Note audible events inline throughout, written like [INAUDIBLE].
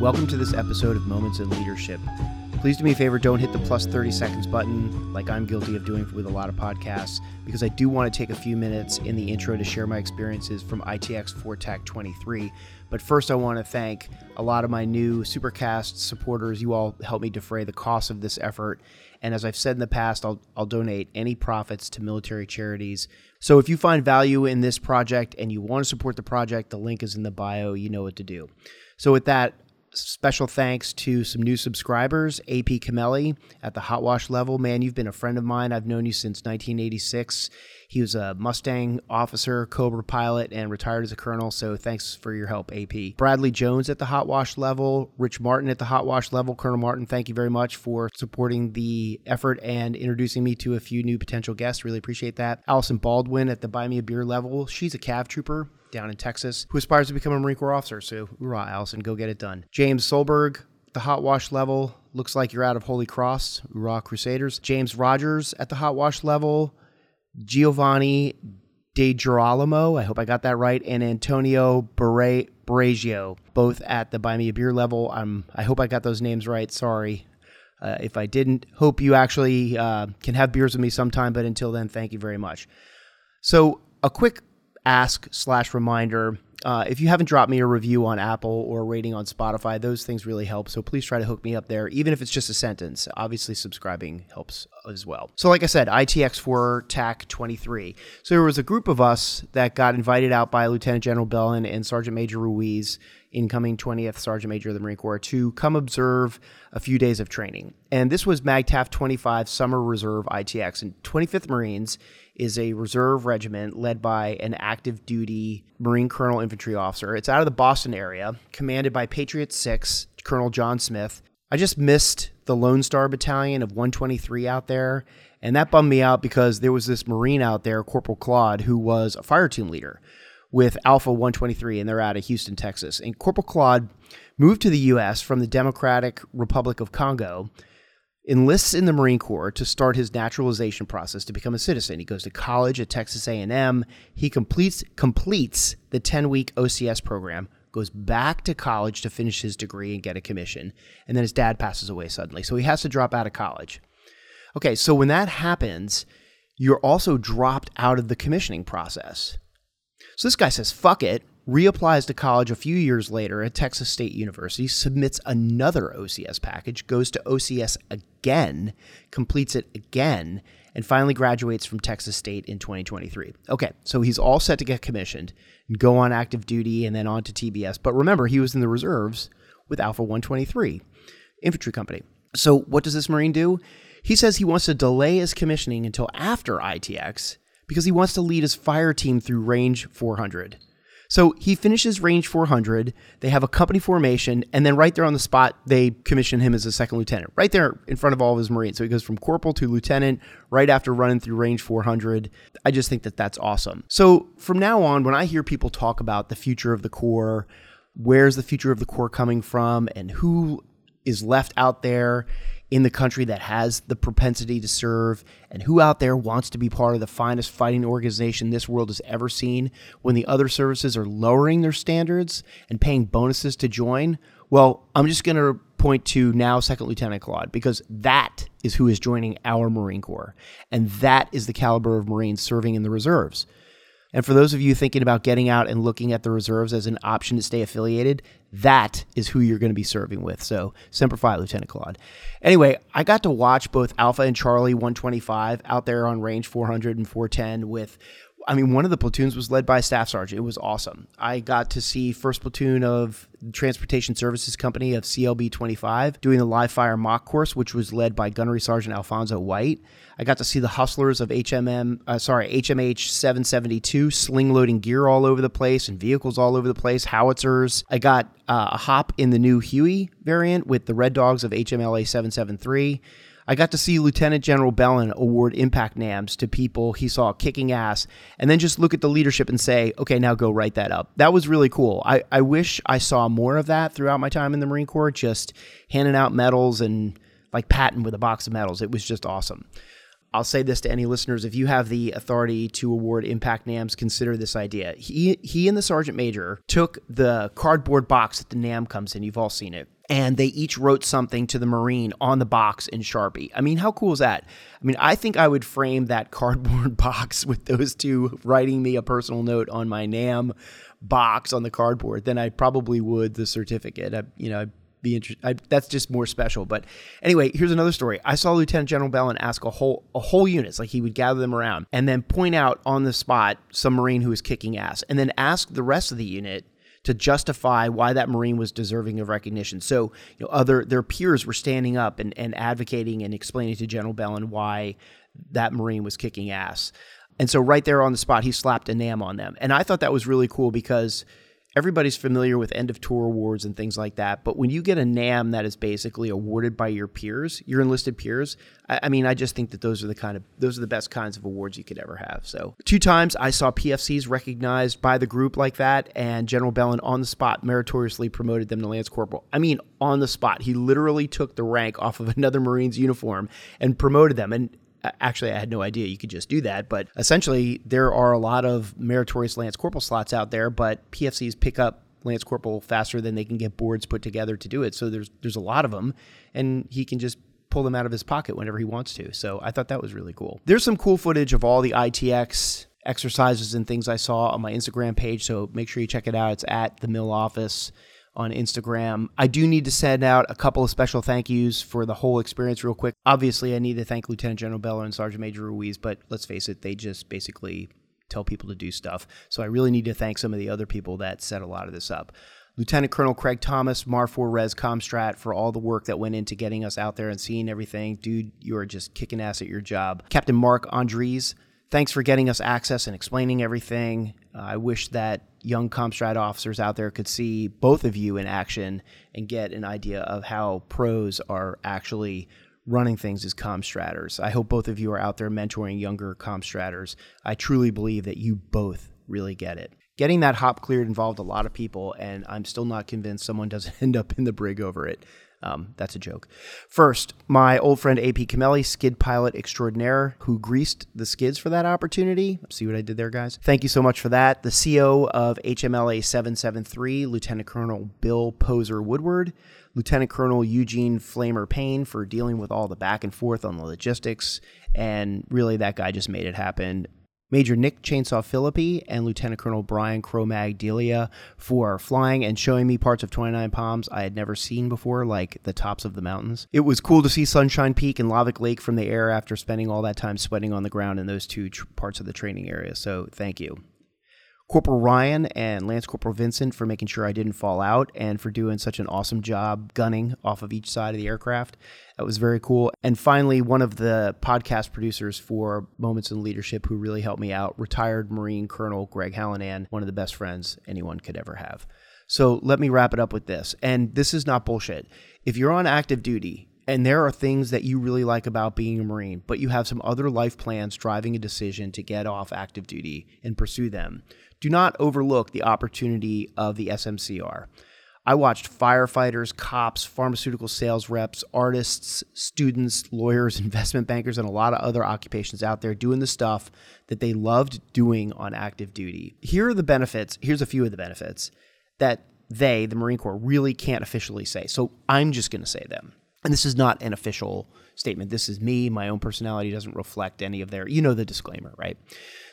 Welcome to this episode of Moments in Leadership. Please do me a favor, don't hit the plus 30 seconds button like I'm guilty of doing with a lot of podcasts, because I do want to take a few minutes in the intro to share my experiences from ITX 4TAC 23. But first, I want to thank a lot of my new Supercast supporters. You all help me defray the cost of this effort. And as I've said in the past, I'll, I'll donate any profits to military charities. So if you find value in this project and you want to support the project, the link is in the bio. You know what to do. So, with that, special thanks to some new subscribers ap camelli at the hot wash level. Man you've been a friend of mine. I've known you since 1986 he was a mustang officer cobra pilot and retired as a colonel so thanks for your help ap bradley jones at the hot wash level rich martin at the hot wash level. Colonel martin thank you very much for supporting the effort and introducing me to a few new potential guests. Really appreciate that. Allison baldwin at the buy me a beer level she's a cav trooper down in Texas who aspires to become a Marine Corps officer. So, hoorah, Allison, go get it done. James Solberg, the hot wash level. Looks like you're out of Holy Cross. Hoorah, Crusaders. James Rogers at the hot wash level. Giovanni De Girolamo, I hope I got that right, and Antonio Baragio, both at the Buy Me a Beer level. I'm, I hope I got those names right. Sorry. Uh, if I didn't, hope you actually uh, can have beers with me sometime. But until then, thank you very much. So, a quick ask slash reminder. Uh, if you haven't dropped me a review on Apple or rating on Spotify, those things really help. So please try to hook me up there, even if it's just a sentence. Obviously, subscribing helps as well. So, like I said, ITX4 TAC 23. So there was a group of us that got invited out by Lieutenant General Bellon and Sergeant Major Ruiz incoming 20th Sergeant Major of the Marine Corps, to come observe a few days of training. And this was MAGTF 25 Summer Reserve ITX. And 25th Marines is a reserve regiment led by an active duty Marine Colonel Infantry officer. It's out of the Boston area, commanded by Patriot 6, Colonel John Smith. I just missed the Lone Star Battalion of 123 out there. And that bummed me out because there was this Marine out there, Corporal Claude, who was a fire team leader with Alpha 123, and they're out of Houston, Texas. And Corporal Claude moved to the U.S. from the Democratic Republic of Congo, enlists in the Marine Corps to start his naturalization process to become a citizen. He goes to college at Texas A&M. He completes completes the 10-week OCS program, goes back to college to finish his degree and get a commission, and then his dad passes away suddenly. So he has to drop out of college. Okay, so when that happens, you're also dropped out of the commissioning process. So this guy says, fuck it, reapplies to college a few years later at Texas State University, submits another OCS package, goes to OCS again, completes it again, and finally graduates from Texas State in 2023. Okay, so he's all set to get commissioned and go on active duty and then on to TBS. But remember, he was in the reserves with Alpha 123 Infantry Company. So what does this Marine do? He says he wants to delay his commissioning until after ITX because he wants to lead his fire team through range 400. So he finishes range 400. They have a company formation, and then right there on the spot, they commission him as a second lieutenant, right there in front of all of his Marines. So he goes from corporal to lieutenant right after running through range 400. I just think that that's awesome. So from now on, when I hear people talk about the future of the Corps, where's the future of the Corps coming from, and who is left out there in the country that has the propensity to serve and who out there wants to be part of the finest fighting organization this world has ever seen when the other services are lowering their standards and paying bonuses to join? Well, I'm just going to point to now Second Lieutenant Claude because that is who is joining our Marine Corps. And that is the caliber of Marines serving in the reserves. And for those of you thinking about getting out and looking at the reserves as an option to stay affiliated, that is who you're going to be serving with. So, Semper Fi, Lieutenant Claude. Anyway, I got to watch both Alpha and Charlie 125 out there on range 400 and 410 with I mean, one of the platoons was led by a staff sergeant. It was awesome. I got to see first platoon of Transportation Services Company of CLB 25 doing the live fire mock course, which was led by Gunnery Sergeant Alfonso White. I got to see the hustlers of HMM, uh, sorry, HMH 772 sling loading gear all over the place and vehicles all over the place, howitzers. I got uh, a hop in the new Huey variant with the Red Dogs of HMLA 773. I got to see Lieutenant General Bellon award impact NAMs to people he saw kicking ass and then just look at the leadership and say, okay, now go write that up. That was really cool. I, I wish I saw more of that throughout my time in the Marine Corps, just handing out medals and like Patton with a box of medals. It was just awesome. I'll say this to any listeners: if you have the authority to award impact NAMs, consider this idea. He he and the sergeant major took the cardboard box that the NAM comes in. You've all seen it. And they each wrote something to the Marine on the box in Sharpie. I mean, how cool is that? I mean, I think I would frame that [LAUGHS] cardboard box with those two writing me a personal note on my NAM box on the cardboard than I probably would the certificate. I, you know, be interested. That's just more special. But anyway, here's another story. I saw Lieutenant General Bellon ask a whole a whole unit, like he would gather them around and then point out on the spot some Marine who was kicking ass, and then ask the rest of the unit to justify why that Marine was deserving of recognition. So, you know, other their peers were standing up and, and advocating and explaining to General Bellon why that Marine was kicking ass. And so right there on the spot, he slapped a NAM on them. And I thought that was really cool because everybody's familiar with end of tour awards and things like that. But when you get a NAM that is basically awarded by your peers, your enlisted peers, I, I, mean, I just think that those are the kind of those are the best kinds of awards you could ever have. So two times I saw PFCs recognized by the group like that, and General Bellon on the spot meritoriously promoted them to Lance Corporal. I mean, on the spot, he literally took the rank off of another Marine's uniform and promoted them. And actually I had no idea you could just do that, but essentially there are a lot of meritorious Lance Corporal slots out there, but PFCs pick up Lance Corporal faster than they can get boards put together to do it. So there's there's a lot of them, and he can just pull them out of his pocket whenever he wants to. So I thought that was really cool. There's some cool footage of all the ITX exercises and things I saw on my Instagram page, so make sure you check it out. It's at the Mill Office on Instagram. I do need to send out a couple of special thank yous for the whole experience, real quick. Obviously, I need to thank Lieutenant General Bellon and Sergeant Major Ruiz, but let's face it, they just basically tell people to do stuff. So I really need to thank some of the other people that set a lot of this up. Lieutenant Colonel Craig Thomas, MARFORRES Comstrat, for all the work that went into getting us out there and seeing everything. Dude, you are just kicking ass at your job. Captain Mark Andres, thanks for getting us access and explaining everything. Uh, I wish that young Comstrat officers out there could see both of you in action and get an idea of how pros are actually running things as Comstraters. I hope both of you are out there mentoring younger Comstraters. I truly believe that you both really get it. Getting that hop cleared involved a lot of people, and I'm still not convinced someone doesn't [LAUGHS] end up in the brig over it. Um, that's a joke. First, my old friend AP Camelli, skid pilot extraordinaire, who greased the skids for that opportunity. See what I did there, guys? Thank you so much for that. The CO of HMLA 773, Lieutenant Colonel Bill Poser Woodward. Lieutenant Colonel Eugene Flamer Payne for dealing with all the back and forth on the logistics. And really, that guy just made it happen. Major Nick Chainsaw Philippi and Lieutenant Colonel Brian Cromag Delia for flying and showing me parts of 29 Palms I had never seen before, like the tops of the mountains. It was cool to see Sunshine Peak and Lavic Lake from the air after spending all that time sweating on the ground in those two tr- parts of the training area, so thank you. Corporal Ryan and Lance Corporal Vincent for making sure I didn't fall out and for doing such an awesome job gunning off of each side of the aircraft. That was very cool. And finally, one of the podcast producers for Moments in Leadership who really helped me out, retired Marine Colonel Greg Hallinan, one of the best friends anyone could ever have. So let me wrap it up with this. And this is not bullshit. If you're on active duty and there are things that you really like about being a Marine, but you have some other life plans driving a decision to get off active duty and pursue them. Do not overlook the opportunity of the SMCR. I watched firefighters, cops, pharmaceutical sales reps, artists, students, lawyers, [LAUGHS] investment bankers, and a lot of other occupations out there doing the stuff that they loved doing on active duty. Here are the benefits. Here's a few of the benefits that they, the Marine Corps, really can't officially say. So I'm just going to say them and this is not an official statement. This is me. My own personality doesn't reflect any of their, you know, the disclaimer, right?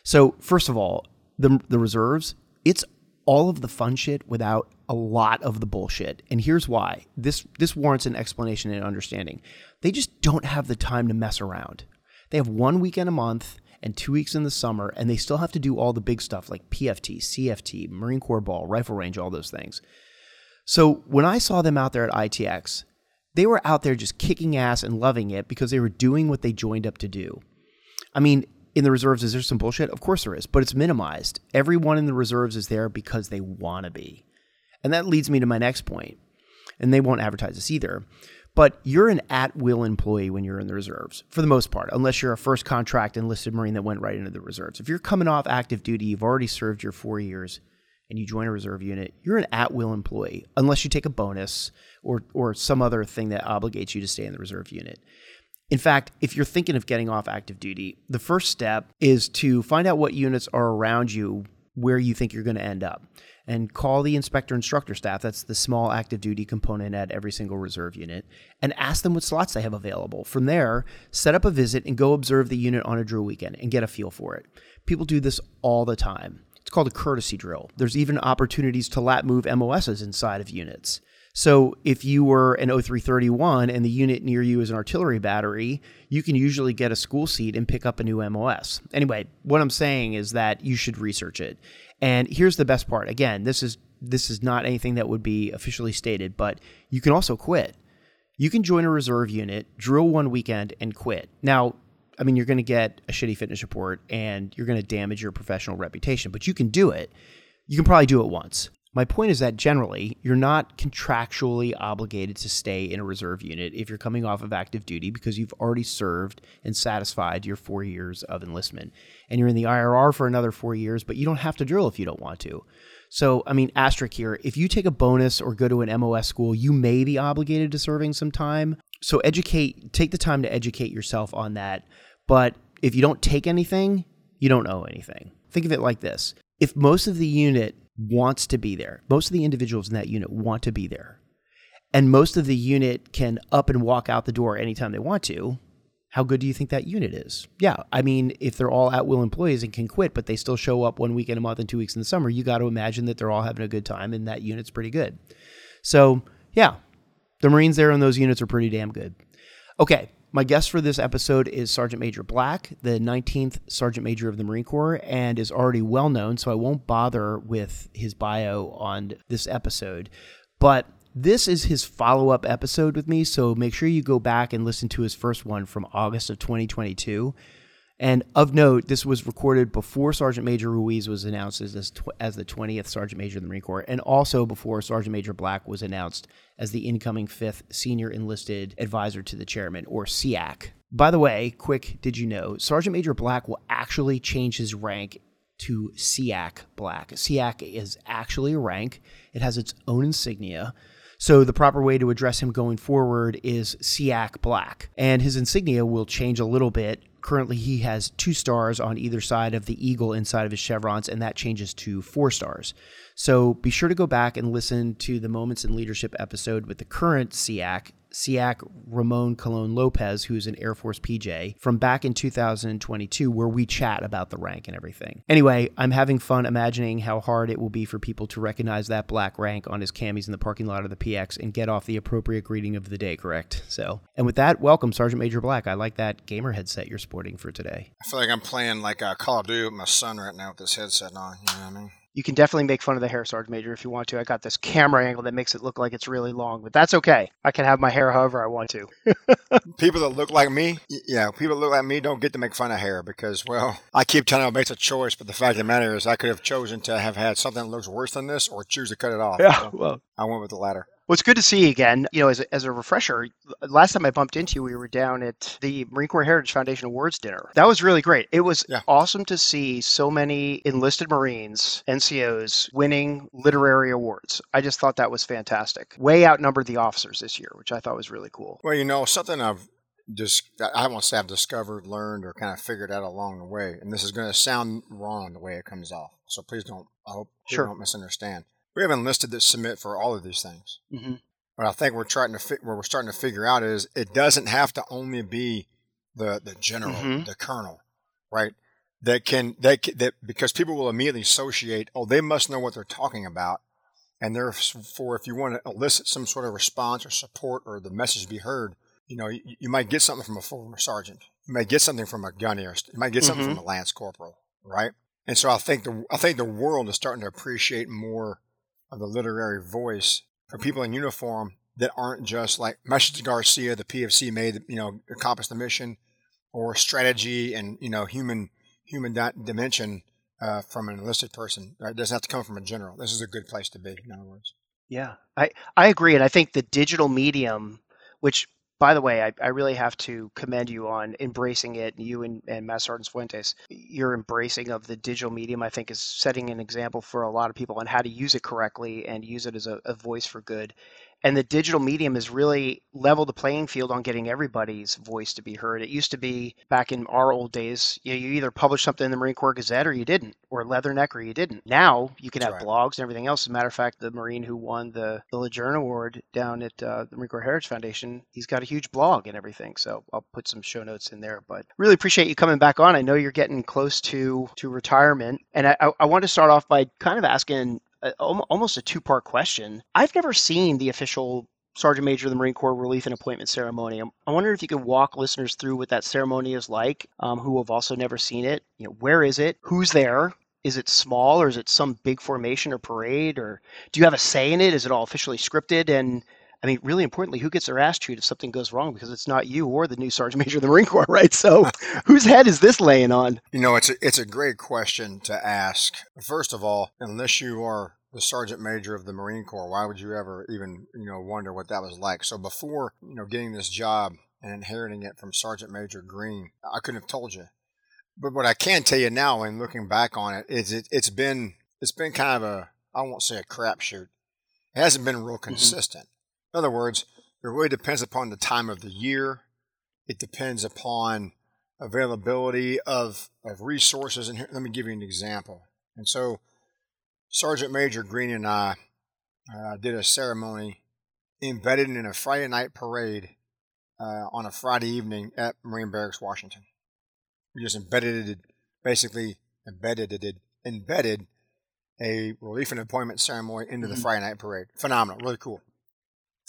So, first of all, the, the reserves, it's all of the fun shit without a lot of the bullshit. And here's why. This this warrants an explanation and understanding. They just don't have the time to mess around. They have one weekend a month and two weeks in the summer, and they still have to do all the big stuff like PFT, CFT, Marine Corps ball, rifle range, all those things. So when I saw them out there at ITX, they were out there just kicking ass and loving it because they were doing what they joined up to do. I mean, in the reserves, is there some bullshit? Of course there is, but it's minimized. Everyone in the reserves is there because they want to be. And that leads me to my next point. And they won't advertise this either. But you're an at will employee when you're in the reserves, for the most part, unless you're a first contract enlisted Marine that went right into the reserves. If you're coming off active duty, you've already served your four years, and you join a reserve unit, you're an at will employee, unless you take a bonus or or some other thing that obligates you to stay in the reserve unit. In fact, if you're thinking of getting off active duty, the first step is to find out what units are around you where you think you're going to end up and call the inspector instructor staff. That's the small active duty component at every single reserve unit and ask them what slots they have available. From there set up a visit and go observe the unit on a drill weekend and get a feel for it. People do this all the time. It's called a courtesy drill. There's even opportunities to lat move mos's inside of units so if you were an 0331 and the unit near you is an artillery battery, you can usually get a school seat and pick up a new MOS. Anyway, what I'm saying is that you should research it. And here's the best part. Again, this is this is not anything that would be officially stated, but you can also quit. You can join a reserve unit, drill one weekend, and quit. Now, I mean, you're going to get a shitty fitness report and you're going to damage your professional reputation, but you can do it. You can probably do it once. My point is that generally, you're not contractually obligated to stay in a reserve unit if you're coming off of active duty because you've already served and satisfied your four years of enlistment. And you're in the IRR for another four years, but you don't have to drill if you don't want to. So, I mean, asterisk here if you take a bonus or go to an MOS school, you may be obligated to serving some time. So, educate, take the time to educate yourself on that. But if you don't take anything, you don't owe anything. Think of it like this if most of the unit wants to be there. Most of the individuals in that unit want to be there. And most of the unit can up and walk out the door anytime they want to. How good do you think that unit is? Yeah, I mean, if they're all at will employees and can quit, but they still show up one week in a month and two weeks in the summer, you got to imagine that they're all having a good time and that unit's pretty good. So, yeah, the Marines there in those units are pretty damn good. Okay, my guest for this episode is Sergeant Major Black, the 19th Sergeant Major of the Marine Corps, and is already well known, so I won't bother with his bio on this episode. But this is his follow up episode with me, so make sure you go back and listen to his first one from August of 2022. And of note, this was recorded before Sergeant Major Ruiz was announced as, as, as, the 20th Sergeant Major of the Marine Corps, and also before Sergeant Major Black was announced as the incoming fifth Senior Enlisted Advisor to the Chairman, or SEAC. By the way, quick, did you know Sergeant Major Black will actually change his rank to SEAC Black? SEAC is actually a rank, it has its own insignia. So the proper way to address him going forward is SEAC Black. And his insignia will change a little bit Currently, he has two stars on either side of the eagle inside of his chevrons, and that changes to four stars. So be sure to go back and listen to the Moments in Leadership episode with the current SEAC SEAC Ramon Colon Lopez, who's an Air Force PJ, from back in 2022, where we chat about the rank and everything. Anyway, I'm having fun imagining how hard it will be for people to recognize that black rank on his camis in the parking lot of the PX and get off the appropriate greeting of the day, correct? So, and with that, welcome, Sergeant Major Black. I like that gamer headset you're sporting for today. I feel like I'm playing like a Call of Duty with my son right now with this headset on. You know what I mean? You can definitely make fun of the hair, Sergeant Major, if you want to. I got this camera angle that makes it look like it's really long, but that's okay. I can have my hair however I want to. [LAUGHS] people that look like me, yeah, people that look like me don't get to make fun of hair because, well, I keep telling them it's a choice, but the fact of the matter is I could have chosen to have had something that looks worse than this or choose to cut it off. Yeah, so well, I went with the latter. Well, it's good to see you again. You know, as a, as a refresher, last time I bumped into you, we were down at the Marine Corps Heritage Foundation Awards dinner. That was really great. It was yeah. awesome to see so many enlisted Marines, NCOs, winning literary awards. I just thought that was fantastic. Way outnumbered the officers this year, which I thought was really cool. Well, you know, something I've just I won't say I've discovered, learned, or kind of figured out along the way, and this is going to sound wrong the way it comes off. So please don't. I hope sure. don't misunderstand we haven't enlisted that submit for all of these things. Mm-hmm. What I think we're trying to fi- what we're starting to figure out is it doesn't have to only be the the general, mm-hmm. the colonel, right? That can that that because people will immediately associate, oh, they must know what they're talking about, and therefore, if you want to elicit some sort of response or support or the message be heard, you know, you, you might get something from a former sergeant, you might get something from a gunner, you might get something mm-hmm. from a lance corporal, right? And so I think the I think the world is starting to appreciate more of the literary voice for people in uniform that aren't just like Message Garcia, the PFC made, you know, accomplish the mission, or strategy and you know human human dimension uh, from an enlisted person. Right? It doesn't have to come from a general. This is a good place to be. In other words. Yeah, I I agree, and I think the digital medium, which by the way, I, I really have to commend you on embracing it. You and, and Sergeant Cifuentes, your embracing of the digital medium, I think, is setting an example for a lot of people on how to use it correctly and use it as a, a voice for good. And the digital medium has really leveled the playing field on getting everybody's voice to be heard. It used to be back in our old days, you, know, you either published something in the Marine Corps Gazette or you didn't, or Leatherneck or you didn't. Now you can That's have right. blogs and everything else. As a matter of fact, the Marine who won the, the Lejeune Award down at uh, the Marine Corps Heritage Foundation, he's got a huge blog and everything. So I'll put some show notes in there. But really appreciate you coming back on. I know you're getting close to to retirement, and I, I want to start off by kind of asking almost a two part question. I've never seen the official Sergeant Major of the Marine Corps Relief and Appointment Ceremony. I wonder if you could walk listeners through what that ceremony is like, um, who have also never seen it. You know, where is it? Who's there? Is it small, or is it some big formation or parade, or do you have a say in it? Is it all officially scripted? And I mean, really importantly, who gets their ass chewed if something goes wrong because it's not you or the new Sergeant Major of the Marine Corps, [LAUGHS] right? So, [LAUGHS] whose head is this laying on? You know, it's a, it's a great question to ask. First of all, unless you are the sergeant major of the Marine Corps. Why would you ever even, you know, wonder what that was like? So before, you know, getting this job and inheriting it from Sergeant Major Green, I couldn't have told you. But what I can tell you now, and looking back on it, is it, it's been it's been kind of a I won't say a crapshoot. It hasn't been real mm-hmm. consistent. Mm-hmm. In other words, it really depends upon the time of the year. It depends upon availability of of resources. And here, let me give you an example. And so Sergeant Major Green and I uh, did a ceremony embedded in a Friday night parade uh, on a Friday evening at Marine Barracks, Washington. We just embedded it, basically embedded it, embedded a relief and appointment ceremony into the mm-hmm. Friday night parade. Phenomenal, really cool.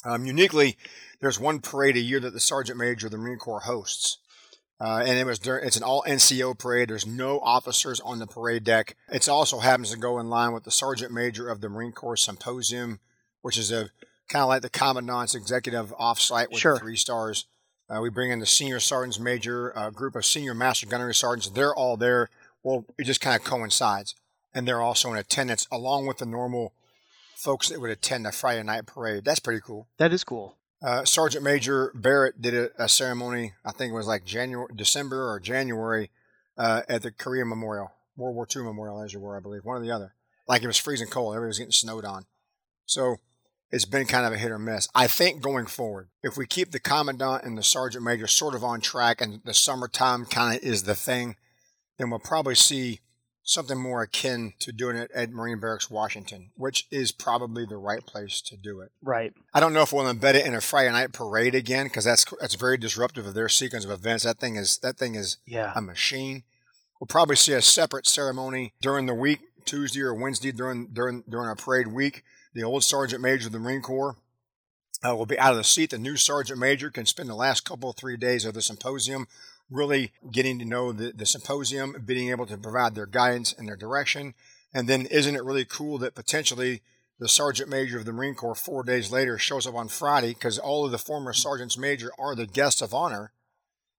Um, uniquely, there's one parade a year that the Sergeant Major of the Marine Corps hosts. Uh, and it was during, it's an all NCO parade. There's no officers on the parade deck. It also happens to go in line with the Sergeant Major of the Marine Corps Symposium, which is a kind of like the Commandant's executive offsite with sure. three stars. Uh, we bring in the Senior Sergeants Major, a group of Senior Master Gunnery Sergeants. They're all there. Well, it just kind of coincides. And they're also in attendance along with the normal folks that would attend the Friday night parade. That's pretty cool. That is cool. Uh, Sergeant Major Barrett did a, a, ceremony. I think it was like January, December or January, uh, at the Korea Memorial, World War II Memorial, as you were, I believe, one or the other. Like it was freezing cold. Everybody was getting snowed on. So it's been kind of a hit or miss. I think going forward, if we keep the commandant and the sergeant major sort of on track, and the summertime kind of is the thing, then we'll probably see something more akin to doing it at Marine Barracks, Washington, which is probably the right place to do it. Right. I don't know if we'll embed it in a Friday night parade again because that's that's very disruptive of their sequence of events. That thing is that thing is yeah. a machine. We'll probably see a separate ceremony during the week, Tuesday or Wednesday during during during our parade week. The old Sergeant Major of the Marine Corps uh, will be out of the seat. The new Sergeant Major can spend the last couple of three days of the symposium really getting to know the, the symposium, being able to provide their guidance and their direction. And then isn't it really cool that potentially the sergeant major of the Marine Corps four days later shows up on Friday because all of the former sergeants major are the guests of honor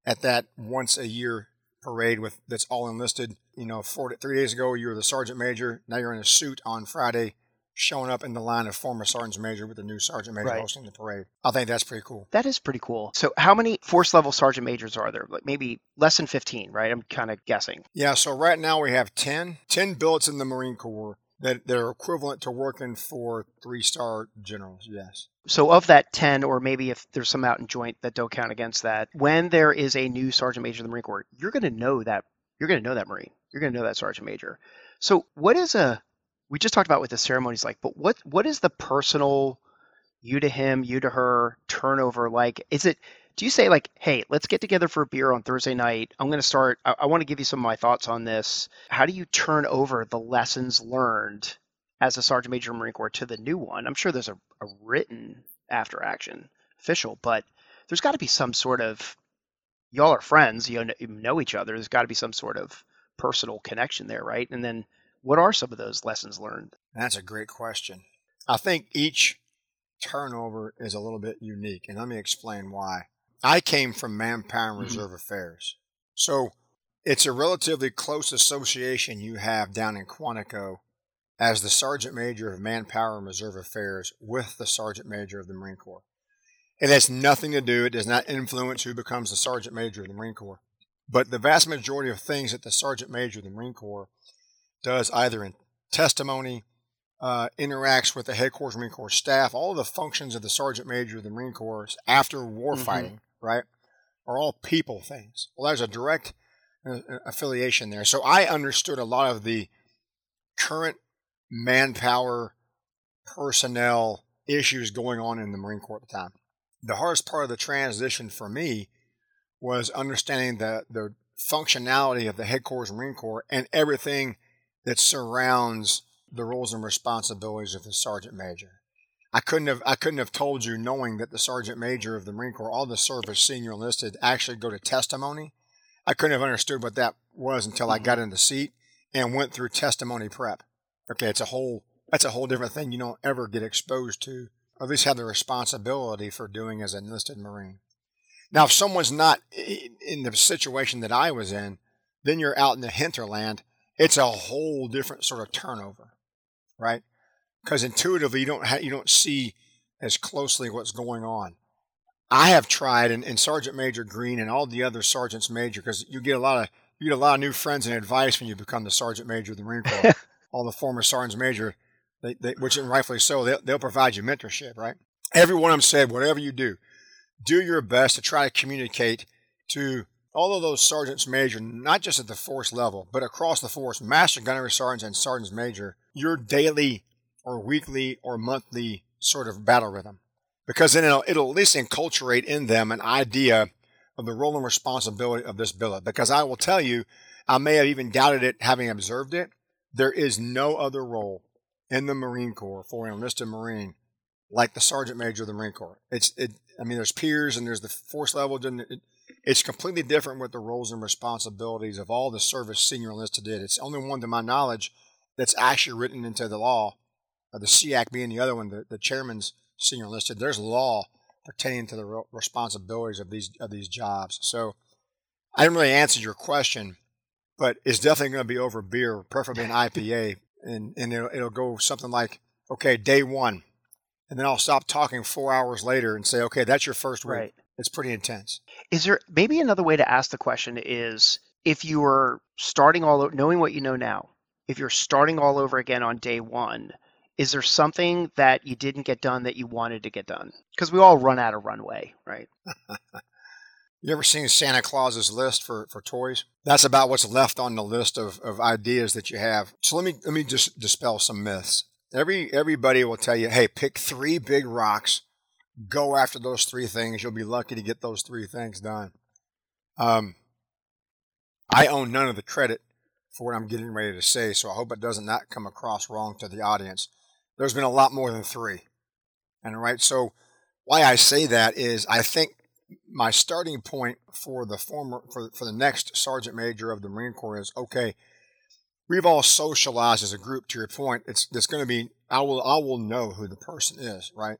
at that once a year parade with that's all enlisted. You know, four three days ago you were the sergeant major. Now you're in a suit on Friday showing up in the line of former sergeant major with the new sergeant major right. hosting the parade. I think that's pretty cool. That is pretty cool. So, how many force level sergeant majors are there? Like maybe less than 15, right? I'm kind of guessing. Yeah, so right now we have 10, 10 billets in the Marine Corps that, they're equivalent to working for three star generals, yes. So, of that 10, or maybe if there's some out in joint that don't count against that, when there is a new sergeant major in the Marine Corps, you're going to know that. You're going to know that Marine. You're going to know that sergeant major. So, what is a we just talked about what the ceremony's like, but what what is the personal you to him, you to her turnover like? Is it do you say like, hey, let's get together for a beer on Thursday night? I'm going to start. I, I want to give you some of my thoughts on this. How do you turn over the lessons learned as a sergeant major Marine Corps to the new one? I'm sure there's a, a written after action official, but there's got to be some sort of y'all are friends, you know, you know each other. There's got to be some sort of personal connection there, right? And then what are some of those lessons learned? That's a great question. I think each turnover is a little bit unique, and let me explain why. I came from Manpower and mm-hmm. Reserve mm-hmm. Affairs. So it's a relatively close association you have down in Quantico as the Sergeant Major of Manpower and Reserve Affairs with the Sergeant Major of the Marine Corps. It has nothing to do, it does not influence who becomes the Sergeant Major of the Marine Corps. But the vast majority of things that the Sergeant Major of the Marine Corps does either in testimony uh, interacts with the headquarters Marine Corps staff, all the functions of the Sergeant Major of the Marine Corps after war fighting, mm-hmm. right, are all people things. Well, there's a direct uh, affiliation there. So I understood a lot of the current manpower, personnel issues going on in the Marine Corps at the time. The hardest part of the transition for me was understanding the, the functionality of the headquarters Marine Corps and everything that surrounds the roles and responsibilities of the sergeant major. I couldn't have I couldn't have told you knowing that the sergeant major of the Marine Corps, all the service senior enlisted, actually go to testimony. I couldn't have understood what that was until I got mm-hmm. in the seat and went through testimony prep. Okay, it's a whole that's a whole different thing you don't ever get exposed to, or at least have the responsibility for doing as an enlisted Marine. Now, if someone's not in the situation that I was in, then you're out in the hinterland. It's a whole different sort of turnover, right? Because intuitively, you don't ha- you don't see as closely what's going on. I have tried, and, and Sergeant Major Green and all the other sergeants major, because you get a lot of you get a lot of new friends and advice when you become the sergeant major of the Marine Corps. [LAUGHS] all the former sergeants major, they, they, which and rightfully so, they'll, they'll provide you mentorship, right? Every one of them said, whatever you do, do your best to try to communicate to all of those sergeants major, not just at the force level, but across the force, master gunnery sergeants and sergeants major, your daily or weekly or monthly sort of battle rhythm. Because then it'll, it'll at least enculturate in them an idea of the role and responsibility of this billet. Because I will tell you, I may have even doubted it having observed it. There is no other role in the Marine Corps for an enlisted Marine like the sergeant major of the Marine Corps. It's it. I mean, there's peers and there's the force level. It, it's completely different with the roles and responsibilities of all the service senior enlisted did. It's the only one, to my knowledge, that's actually written into the law. Uh, the SEAC being the other one, the, the chairman's senior enlisted. There's law pertaining to the responsibilities of these of these jobs. So I didn't really answer your question, but it's definitely going to be over beer, preferably an IPA, and and it'll, it'll go something like, okay, day one and then I'll stop talking four hours later and say, okay, that's your first week. Right. It's pretty intense. Is there maybe another way to ask the question is if you were starting all knowing what you know now, if you're starting all over again on day one, is there something that you didn't get done that you wanted to get done? Because we all run out of runway, right? [LAUGHS] you ever seen Santa Claus's list for, for toys? That's about what's left on the list of, of ideas that you have. So let me let me just dispel some myths. Every everybody will tell you, hey, pick three big rocks, go after those three things. You'll be lucky to get those three things done. Um, I own none of the credit for what I'm getting ready to say, so I hope it doesn't not come across wrong to the audience. There's been a lot more than three, and right. So why I say that is I think my starting point for the former for for the next sergeant major of the Marine Corps is okay we've all socialized as a group. To your point, it's it's going to be I will I will know who the person is, right?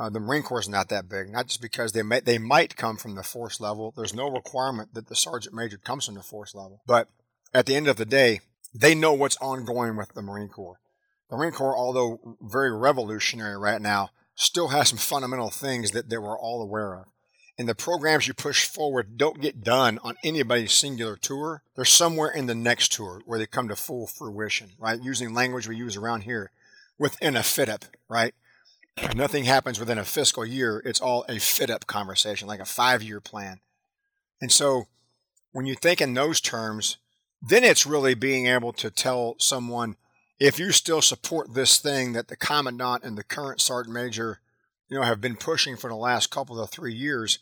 Uh, the Marine Corps is not that big, not just because they may they might come from the force level. There's no requirement that the sergeant major comes from the force level, but at the end of the day, they know what's ongoing with the Marine Corps. The Marine Corps, although very revolutionary right now, still has some fundamental things that, that we're all aware of and the programs you push forward don't get done on anybody's singular tour. They're somewhere in the next tour where they come to full fruition, right? Using language we use around here within a FYDP, right? Nothing happens within a fiscal year. It's all a FYDP conversation, like a five year plan. And so when you think in those terms, then it's really being able to tell someone if you still support this thing that the commandant and the current sergeant major you know, have been pushing for the last couple of three years,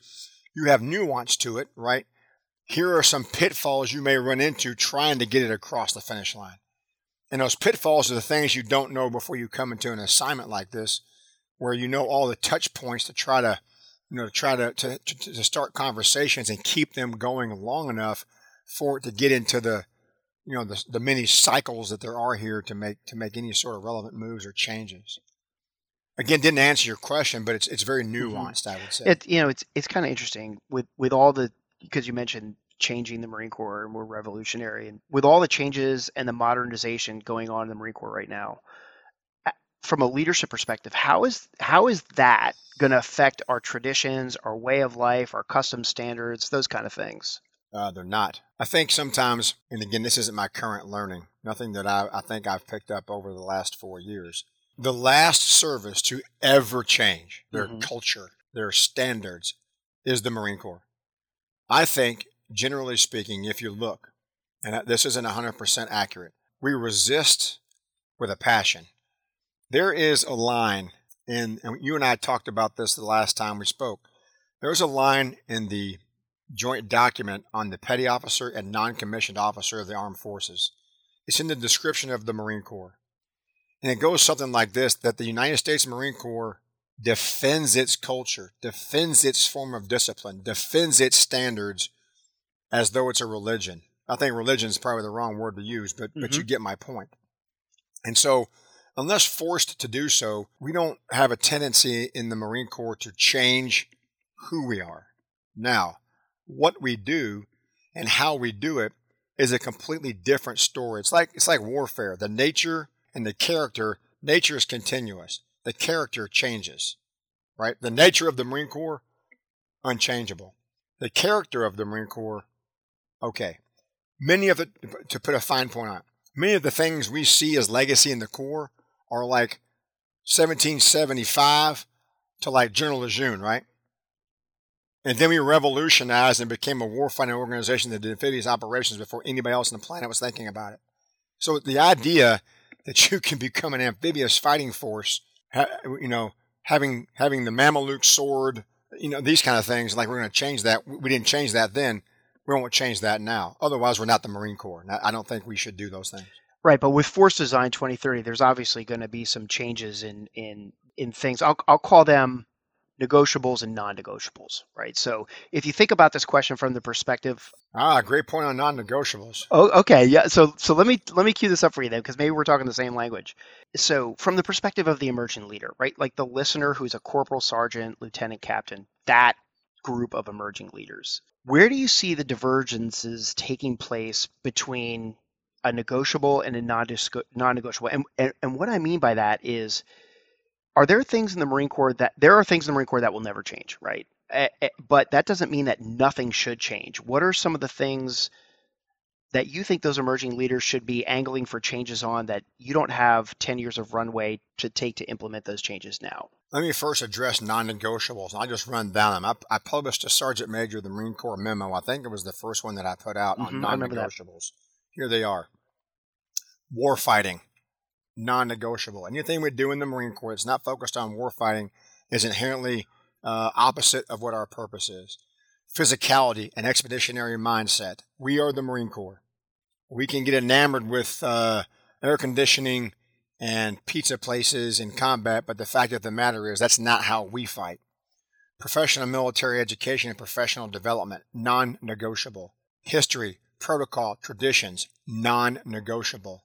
you have nuance to it, right? Here are some pitfalls you may run into trying to get it across the finish line. And those pitfalls are the things you don't know before you come into an assignment like this, where you know all the touch points to try to, you know, to try to, to, to start conversations and keep them going long enough for it to get into the, you know, the, the many cycles that there are here to make, to make any sort of relevant moves or changes again didn't answer your question, but it's it's very mm-hmm. nuanced. Mm-hmm. I would say. It you know it's it's kind of interesting with with all the because you mentioned changing the Marine Corps and we're revolutionary and with all the changes and the modernization going on in the Marine Corps right now. From a leadership perspective, how is how is that going to affect our traditions, our way of life, our custom standards, those kind of things? Uh, they're not. I think sometimes, and again, this isn't my current learning. Nothing that I, I think I've picked up over the last four years. The last service to ever change their mm-hmm. culture, their standards, is the Marine Corps. I think, generally speaking, if you look, and this isn't 100% accurate, we resist with a passion. There is a line in, and you and I talked about this the last time we spoke. There's a line in the joint document on the petty officer and non commissioned officer of the armed forces. It's in the description of the Marine Corps. And it goes something like this that the United States Marine Corps defends its culture, defends its form of discipline, defends its standards as though it's a religion. I think religion is probably the wrong word to use, but mm-hmm. but you mm-hmm. get my point. And so, unless forced to do so, we don't have a tendency in the Marine Corps to change who we are. Now, what we do and how we do it is a completely different story. It's like it's like warfare. The nature and the character, nature is continuous. The character changes. Right? The nature of the Marine Corps unchangeable. The character of the Marine Corps okay. Many of the to put a fine point on many of the things we see as legacy in the Corps are like 1775 to like General Lejeune, right? And then we revolutionized and became a warfighting organization that did amphibious operations before anybody else on the planet was thinking about it. So the idea that you can become an amphibious fighting force, you know, having having the Mameluke sword, you know, these kind of things, like we're going to change that. We didn't change that then. We won't change that now. Otherwise, we're not the Marine Corps. I don't think we should do those things. Right, but with Force Design 2030, there's obviously going to be some changes in in in things. I'll I'll call them negotiables and non-negotiables, right? So if you think about this question from the perspective Ah, great point on non-negotiables. Oh, okay. Yeah. So so let me let me cue this up for you then, because maybe we're talking the same language. So from the perspective of the emerging leader, right? Like the listener who's a corporal, sergeant, lieutenant, captain, that group of emerging leaders. Where do you see the divergences taking place between a negotiable and a non-negotiable? And, and, and what I mean by that is are there things in the Marine Corps that there are things in the Marine Corps that will never change, right? But that doesn't mean that nothing should change. What are some of the things that you think those emerging leaders should be angling for changes on that you don't have 10 years of runway to take to implement those changes now? Let me first address non-negotiables. I'll just run down them. I, I, published a Sergeant Major of the Marine Corps memo. I think it was the first one that I put out mm-hmm, on non-negotiables. Here they are. War fighting non-negotiable. Anything we do in the Marine Corps that's not focused on warfighting is inherently uh, opposite of what our purpose is. Physicality and expeditionary mindset. We are the Marine Corps. We can get enamored with uh, air conditioning and pizza places in combat, but the fact of the matter is that's not how we fight. Professional military education and professional development, non negotiable. History, protocol, traditions, non negotiable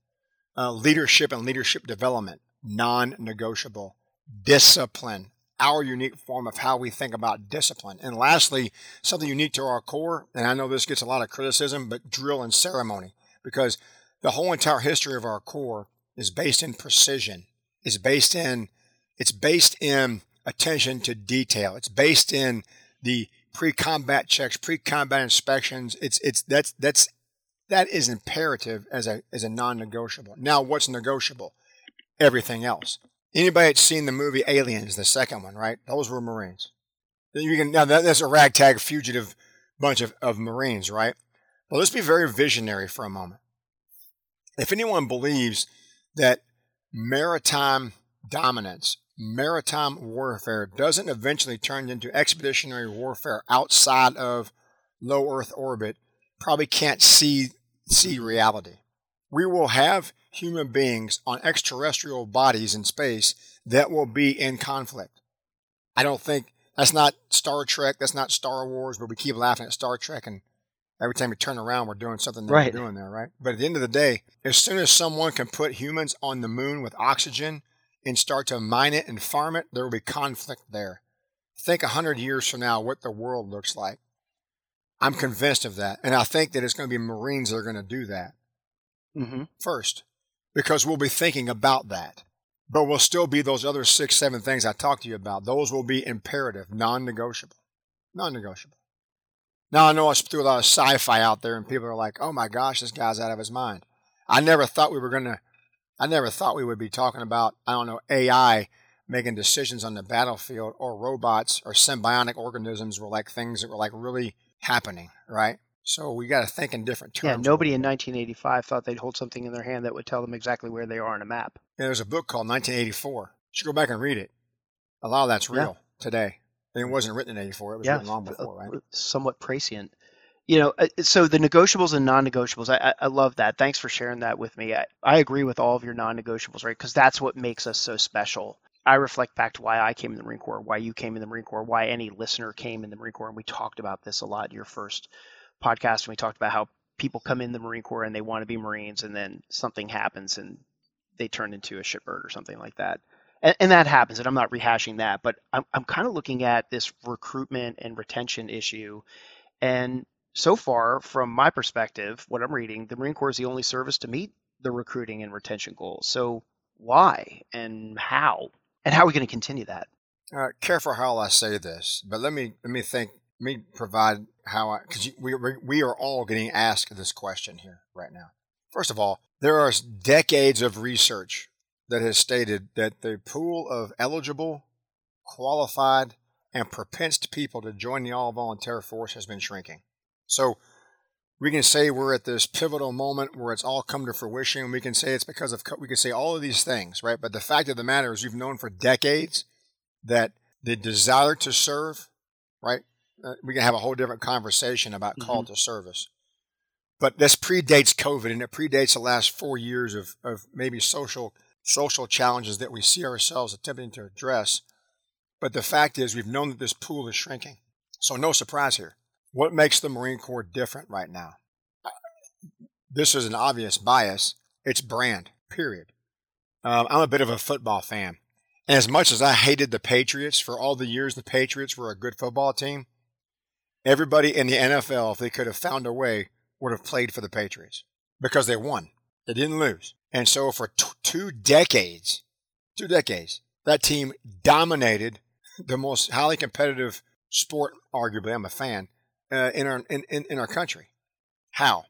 uh, leadership and leadership development, non negotiable. Discipline, our unique form of how we think about discipline. And lastly, something unique to our Corps, and I know this gets a lot of criticism, but drill and ceremony, because the whole entire history of our Corps is based in precision. It's based in it's based in attention to detail. It's based in the pre-combat checks, pre-combat inspections. It's it's that's that's that is imperative as a as a non-negotiable. Now, what's negotiable? Everything else. Anybody that's seen the movie Aliens, the second one, right? Those were Marines. You can now that's a ragtag fugitive bunch of, of Marines, right? Well, let's be very visionary for a moment. If anyone believes that maritime dominance, maritime warfare doesn't eventually turn into expeditionary warfare outside of low Earth orbit, probably can't see see reality. We will have human beings on extraterrestrial bodies in space that will be in conflict. I don't think that's not Star Trek, that's not Star Wars, but we keep laughing at Star Trek and every time we turn around we're doing something that right. we're doing there, right? But at the end of the day, as soon as someone can put humans on the moon with oxygen and start to mine it and farm it, there will be conflict there. Think a hundred years from now what the world looks like. I'm convinced of that. And I think that it's going to be Marines that are going to do that mm-hmm. first because we'll be thinking about that. But we'll still be those other six, seven things I talked to you about. Those will be imperative, non negotiable. Non negotiable. Now, I know I threw a lot of sci fi out there and people are like, oh my gosh, this guy's out of his mind. I never thought we were going to, I never thought we would be talking about, I don't know, AI making decisions on the battlefield or robots or symbiotic organisms were like things that were like really happening, right? So we got to think in different terms. Yeah, nobody in 1985 thought they'd hold something in their hand that would tell them exactly where they are on a map. Yeah, there's a book called 1984. You should go back and read it. A lot of that's real yeah. today. And it wasn't written in 84. It was yeah, written long uh, before, right? Somewhat prescient. You know, uh, so the negotiables and non-negotiables, I, I love that. Thanks for sharing that with me. I, I agree with all of your non-negotiables, right? Because that's what makes us so special. I reflect back to why I came in the Marine Corps, why you came in the Marine Corps, why any listener came in the Marine Corps, and we talked about this a lot in your first podcast, and we talked about how people come in the Marine Corps and they want to be Marines, and then something happens and they turn into a shitbird or something like that. And, and that happens, and I'm not rehashing that, but I'm, I'm kind of looking at this recruitment and retention issue. And so far, from my perspective, what I'm reading, the Marine Corps is the only service to meet the recruiting and retention goals. So why and how? And how are we going to continue that? Uh, careful how I say this, but let me let me think. Let me provide how I because we we are all getting asked this question here right now. First of all, there are decades of research that has stated that the pool of eligible, qualified, and propensed people to join the all volunteer force has been shrinking. So we can say we're at this pivotal moment where it's all come to fruition. We can say it's because of, we can say all of these things, right? But the fact of the matter is, you've known for decades that the desire to serve, right? Uh, we can have a whole different conversation about mm-hmm. call to service. But this predates COVID and it predates the last four years of, of maybe social social challenges that we see ourselves attempting to address. But the fact is, we've known that this pool is shrinking. So, no surprise here. What makes the Marine Corps different right now? This is an obvious bias. It's brand, period. Um, I'm a bit of a football fan. And as much as I hated the Patriots for all the years the Patriots were a good football team, everybody in the NFL, if they could have found a way, would have played for the Patriots because they won. They didn't lose. And so for t- two decades, two decades, that team dominated the most highly competitive sport, arguably, I'm a fan, uh, in, our, in, in, in our country. How?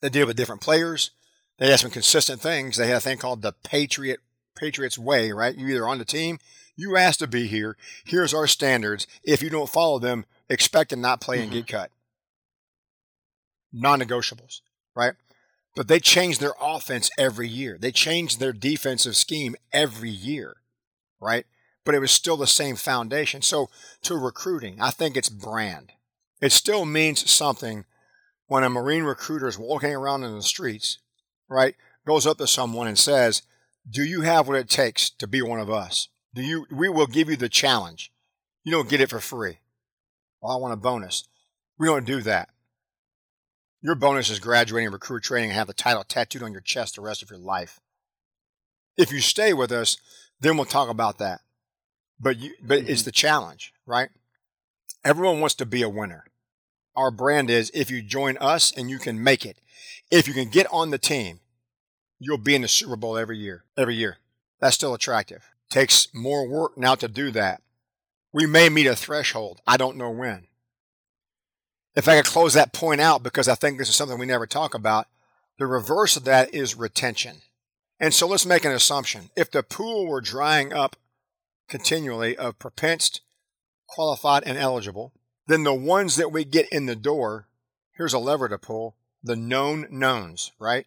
They deal with different players. They had some consistent things. They had a thing called the Patriot Patriots way, right? You either on the team, you asked to be here. Here's our standards. If you don't follow them, expect to not play mm-hmm. and get cut. Non-negotiables, right? But they changed their offense every year. They changed their defensive scheme every year, right? But it was still the same foundation. So to recruiting, I think it's brand. It still means something when a Marine recruiter is walking around in the streets, right? Goes up to someone and says, Do you have what it takes to be one of us? Do you we will give you the challenge. You don't get it for free. Well, I want a bonus. We don't do that. Your bonus is graduating recruit training and have the title tattooed on your chest the rest of your life. If you stay with us, then we'll talk about that. But you, but mm-hmm. it's the challenge, right? Everyone wants to be a winner. Our brand is if you join us and you can make it. If you can get on the team, you'll be in the Super Bowl every year. Every year. That's still attractive. Takes more work now to do that. We may meet a threshold. I don't know when if I could close that point out, because I think this is something we never talk about, the reverse of that is retention. And so let's make an assumption. If the pool were drying up continually of propensed, qualified, and eligible, then the ones that we get in the door, here's a lever to pull, the known knowns, right?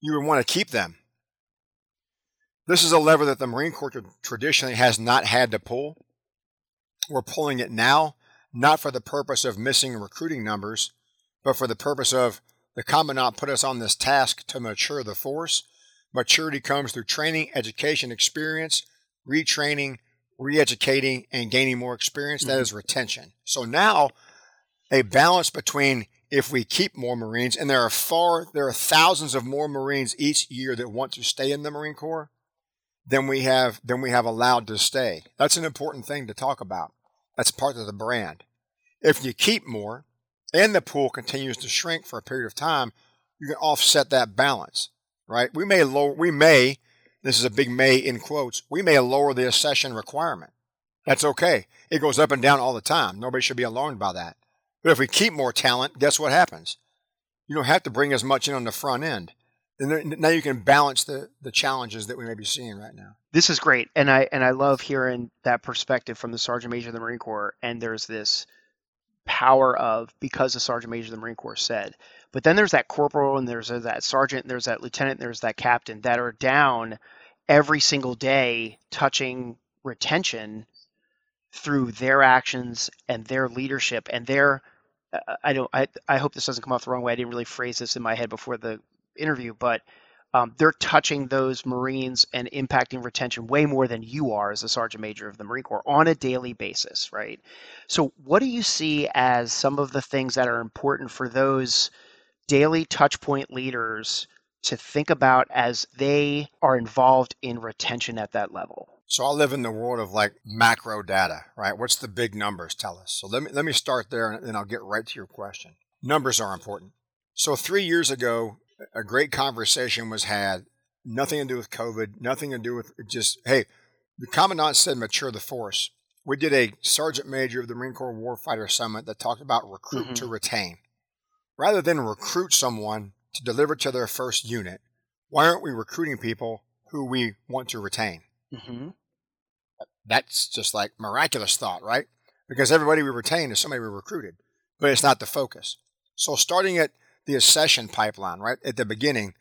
You would want to keep them. This is a lever that the Marine Corps traditionally has not had to pull. We're pulling it now not for the purpose of missing recruiting numbers, but for the purpose of the Commandant put us on this task to mature the force. Maturity comes through training, education, experience, retraining, re-educating, and gaining more experience. Mm-hmm. That is retention. So now a balance between if we keep more Marines, and there are far, there are thousands of more Marines each year that want to stay in the Marine Corps than we have than we have allowed to stay. That's an important thing to talk about. That's part of the brand. If you keep more and the pool continues to shrink for a period of time, you can offset that balance, right? We may lower, we may, this is a big may in quotes, we may lower the accession requirement. That's okay. It goes up and down all the time. Nobody should be alarmed by that. But if we keep more talent, guess what happens? You don't have to bring as much in on the front end. And now you can balance the, the challenges that we may be seeing right now. This is great, and I and I love hearing that perspective from the Sergeant Major of the Marine Corps. And there's this power of because the Sergeant Major of the Marine Corps said. But then there's that corporal, and there's uh, that sergeant, and there's that lieutenant, and there's that captain that are down every single day touching retention through their actions and their leadership and their uh, uh, I don't I, I hope this doesn't come off the wrong way. I didn't really phrase this in my head before the interview, but um, they're touching those Marines and impacting retention way more than you are as a Sergeant Major of the Marine Corps on a daily basis, right? So, what do you see as some of the things that are important for those daily touchpoint leaders to think about as they are involved in retention at that level? So I live in the world of like macro data, right? What's the big numbers tell us? So let me let me start there and then I'll get right to your question. Numbers are important. So 3 years ago, a great conversation was had, nothing to do with COVID, nothing to do with just hey, the commandant said mature the force. We did a sergeant major of the Marine Corps Warfighter Summit that talked about recruit mm-hmm. to retain. Rather than recruit someone to deliver to their first unit, why aren't we recruiting people who we want to retain? Mm-hmm. That's just like miraculous thought, right? Because everybody we retain is somebody we recruited, but it's not the focus. So starting at the accession pipeline, right at the beginning,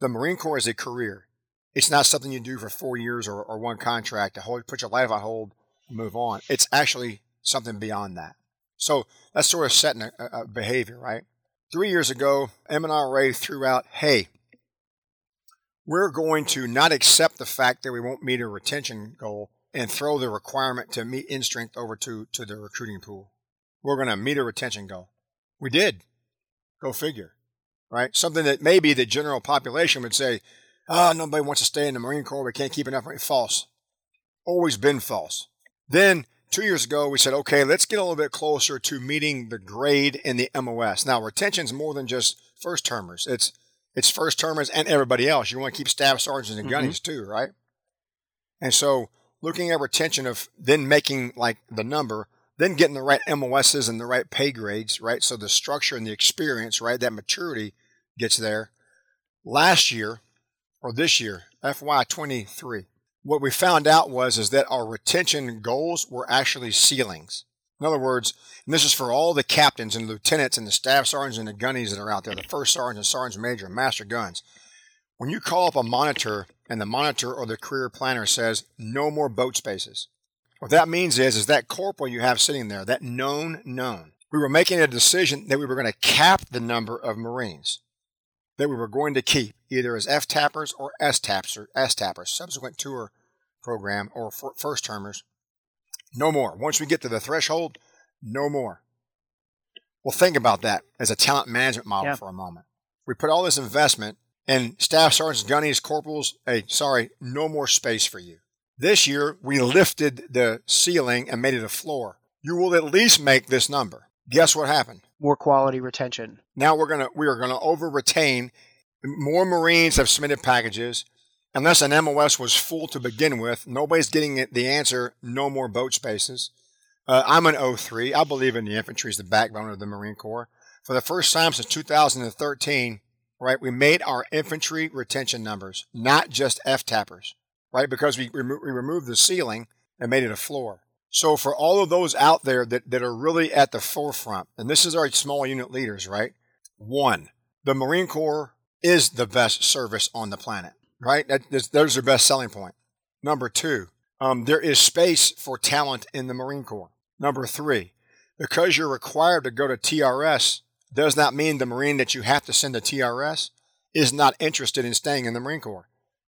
the Marine Corps is a career. It's not something you do for four years or, or one contract to hold, put your life on hold, and move on. It's actually something beyond that. So that's sort of setting a, a behavior, right? Three years ago, M&RA threw out, hey, we're going to not accept the fact that we won't meet a retention goal and throw the requirement to meet in strength over to, to the recruiting pool. We're going to meet a retention goal. We did. Go figure. Right? Something that maybe the general population would say, oh, nobody wants to stay in the Marine Corps. We can't keep enough. False. Always been false. Then two years ago, we said, okay, let's get a little bit closer to meeting the grade in the MOS. Now, retention is more than just first termers. It's it's first termers and everybody else. You want to keep staff sergeants and gunnies mm-hmm. too, right? And so looking at retention of then making like the number, then getting the right MOSs and the right pay grades, right? So the structure and the experience, right? That maturity gets there. Last year or this year, FY23, what we found out was is that our retention goals were actually ceilings. In other words, and this is for all the captains and lieutenants and the staff sergeants and the gunnies that are out there, the first sergeant and sergeant major and master guns. When you call up a monitor and the monitor or the career planner says no more boat spaces, what that means is, is that corporal you have sitting there, that known known, we were making a decision that we were going to cap the number of Marines that we were going to keep, either as F tappers or S tappers, S tappers, subsequent tour program or first termers. No more. Once we get to the threshold, no more. Well, think about that as a talent management model yeah. for a moment. We put all this investment in staff sergeants, gunnies, corporals, hey, sorry, no more space for you. This year, we lifted the ceiling and made it a floor. You will at least make this number. Guess what happened? More quality retention. Now we're gonna we are gonna over retain. More Marines have submitted packages. Unless an MOS was full to begin with, nobody's getting the answer. No more boat spaces. Uh, I'm an O3. I believe in the infantry as the backbone of the Marine Corps. For the first time since 2013, right, we made our infantry retention numbers, not just F tappers right? Because we, remo- we removed the ceiling and made it a floor. So for all of those out there that, that are really at the forefront, and this is our small unit leaders, right? One, the Marine Corps is the best service on the planet, right? That, there's their best selling point. Number two, um, there is space for talent in the Marine Corps. Number three, because you're required to go to TRS does not mean the Marine that you have to send to TRS is not interested in staying in the Marine Corps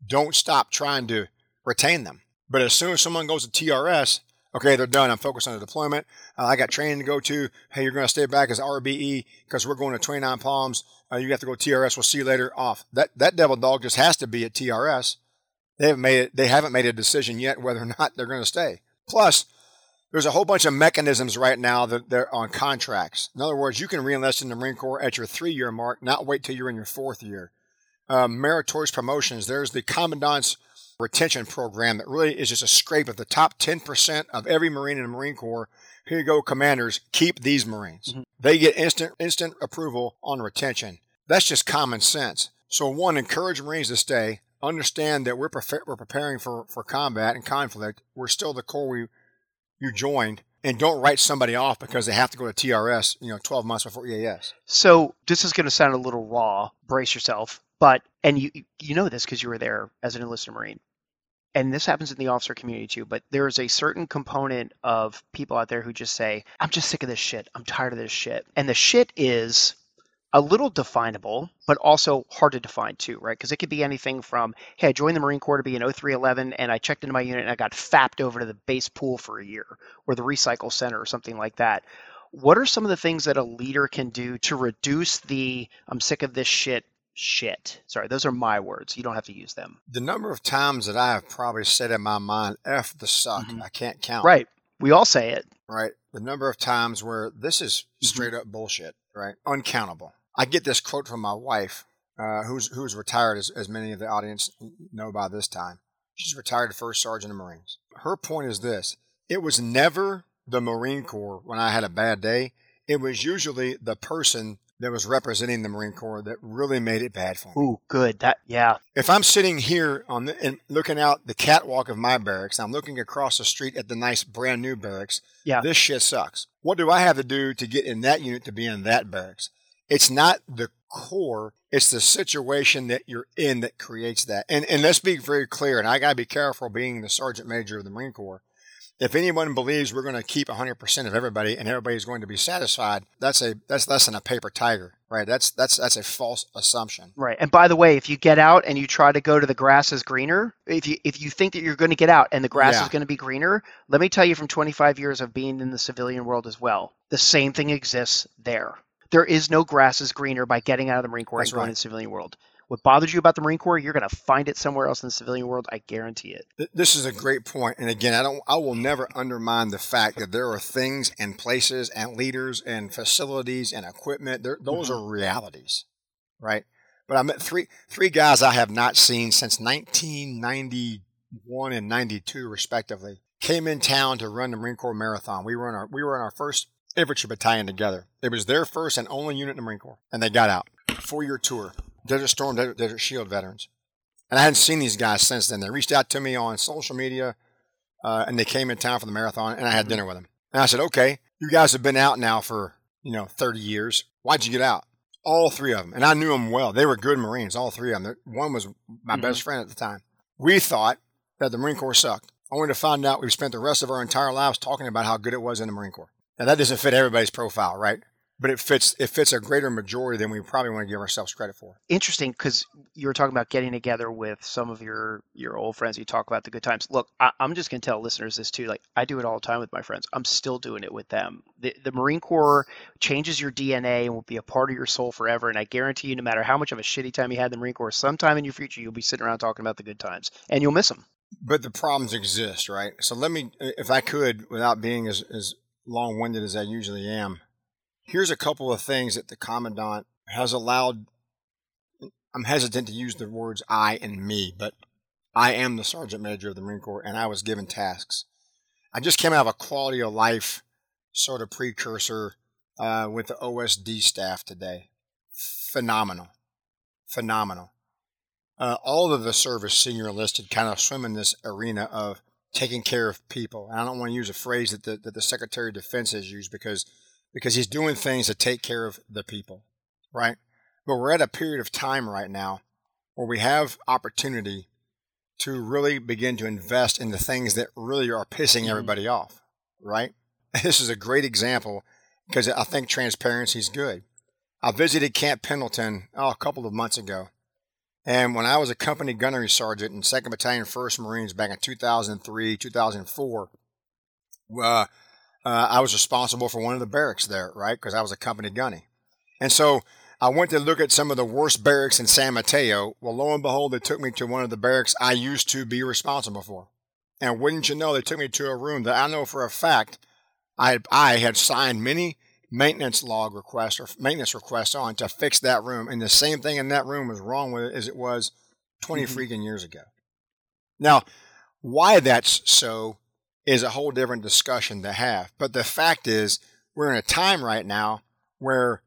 don't stop trying to retain them. But as soon as someone goes to TRS, okay, they're done. I'm focused on the deployment. Uh, I got training to go to. Hey, you're going to stay back as RBE because we're going to 29 Palms. Uh, you have to go TRS. We'll see you later. Off. That that devil dog just has to be at TRS. They haven't made it. They haven't made a decision yet whether or not they're going to stay. Plus, there's a whole bunch of mechanisms right now that they're on contracts. In other words, you can reenlist in the Marine Corps at your three-year mark, not wait till you're in your fourth year um, meritorious promotions. There's the commandant's retention program that really is just a scrape of the top 10% of every Marine in the Marine Corps. Here you go, commanders, keep these Marines. Mm-hmm. They get instant instant approval on retention. That's just common sense. So, one, encourage Marines to stay. Understand that we're, prefer- we're preparing for, for combat and conflict. We're still the corps we, you joined. And don't write somebody off because they have to go to TRS, you know, 12 months before EAS. So, this is going to sound a little raw. Brace yourself. But, and you, you know this because you were there as an enlisted Marine and this happens in the officer community too, but there is a certain component of people out there who just say, I'm just sick of this shit. I'm tired of this shit. And the shit is a little definable, but also hard to define too, right? Because it could be anything from, hey, I joined the Marine Corps to be an 0311 and I checked into my unit and I got fapped over to the base pool for a year or the recycle center or something like that. What are some of the things that a leader can do to reduce the I'm sick of this shit shit. Sorry, those are my words. You don't have to use them. The number of times that I have probably said in my mind, F the suck, mm-hmm. I can't count. Right. We all say it. Right. The number of times where this is mm-hmm. straight up bullshit, right? Uncountable. I get this quote from my wife, uh, who's who's retired, as, as many of the audience know by this time. She's retired first sergeant of Marines. Her point is this it was never the Marine Corps when I had a bad day. It was usually the person that was representing the Marine Corps that really made it bad for me. Ooh, good. That yeah. If I'm sitting here on the, and looking out the catwalk of my barracks, I'm looking across the street at the nice brand new barracks. Yeah. This shit sucks. What do I have to do to get in that unit to be in that barracks? It's not the Corps, it's the situation that you're in that creates that. And and let's be very clear, and I gotta be careful being the sergeant major of the Marine Corps if anyone believes we're going to keep 100% of everybody and everybody's going to be satisfied, that's a that's less than a paper tiger, right? That's that's that's a false assumption. Right. And by the way, if you get out and you try to go to the grass is greener, if you if you think that you're going to get out and the grass yeah. is going to be greener, let me tell you from 25 years of being in the civilian world as well, the same thing exists there. There is no grass is greener by getting out of the Marine Corps that's and going right. to the civilian world what bothers you about the Marine Corps, you're going to find it somewhere else in the civilian world. I guarantee it. This is a great point, and again, I don't, I will never undermine the fact that there are things and places and leaders and facilities and equipment. those mm-hmm. are realities, right? But I met three three guys I have not seen since 1991 and 92, respectively. Came in town to run the Marine Corps Marathon. We were in our we were in our first infantry battalion together. It was their first and only unit in the Marine Corps, and they got out. Four year tour. Desert Storm, Desert, Desert Shield veterans. And I hadn't seen these guys since then. They reached out to me on social media uh, and they came in town for the marathon and I had dinner with them. And I said, okay, you guys have been out now for, you know, 30 years. Why'd you get out? All three of them. And I knew them well. They were good Marines, all three of them. One was my mm-hmm. best friend at the time. We thought that the Marine Corps sucked. I wanted to find out we spent the rest of our entire lives talking about how good it was in the Marine Corps. Now that doesn't fit everybody's profile, right? But it fits it fits a greater majority than we probably want to give ourselves credit for. Interesting, because you were talking about getting together with some of your your old friends. You talk about the good times. Look, I, am just going to tell listeners this too. Like I do it all the time with my friends. I'm still doing it with them. The, the Marine Corps changes your DNA and will be a part of your soul forever. And I guarantee you, no matter how much of a shitty time you had in the Marine Corps, sometime in your future you'll be sitting around talking about the good times, and you'll miss them. But the problems exist, right? So let me, if I could, without being as, as long winded as I usually am Here's a couple of things that the commandant has allowed. I'm hesitant to use the words I and me, but I am the sergeant major of the Marine Corps and I was given tasks. I just came out of a quality of life sort of precursor uh, with the OSD staff today. Phenomenal. Phenomenal. Uh, all of the service senior enlisted kind of swim in this arena of taking care of people. And I don't want to use a phrase that the, that the Secretary of Defense has used because because he's doing things to take care of the people, right? But we're at a period of time right now where we have opportunity to really begin to invest in the things that really are pissing mm-hmm. everybody off, right? [LAUGHS] This is a great example because I think transparency is good. I visited Camp Pendleton oh, a couple of months ago. And when I was a company gunnery sergeant in 2nd Battalion 1st Marines back in 2003, 2004, uh, uh, I was responsible for one of the barracks there, right? Because I was a company gunny. And so I went to look at some of the worst barracks in San Mateo. Well, lo and behold, they took me to one of the barracks I used to be responsible for. And wouldn't you know, they took me to a room that I know for a fact I had, I had signed many maintenance log requests or maintenance requests on to fix that room. And the same thing in that room was wrong with it as it was 20 mm-hmm. freaking years ago. Now, why that's so is a whole different discussion to have. But the fact is, we're in a time right now where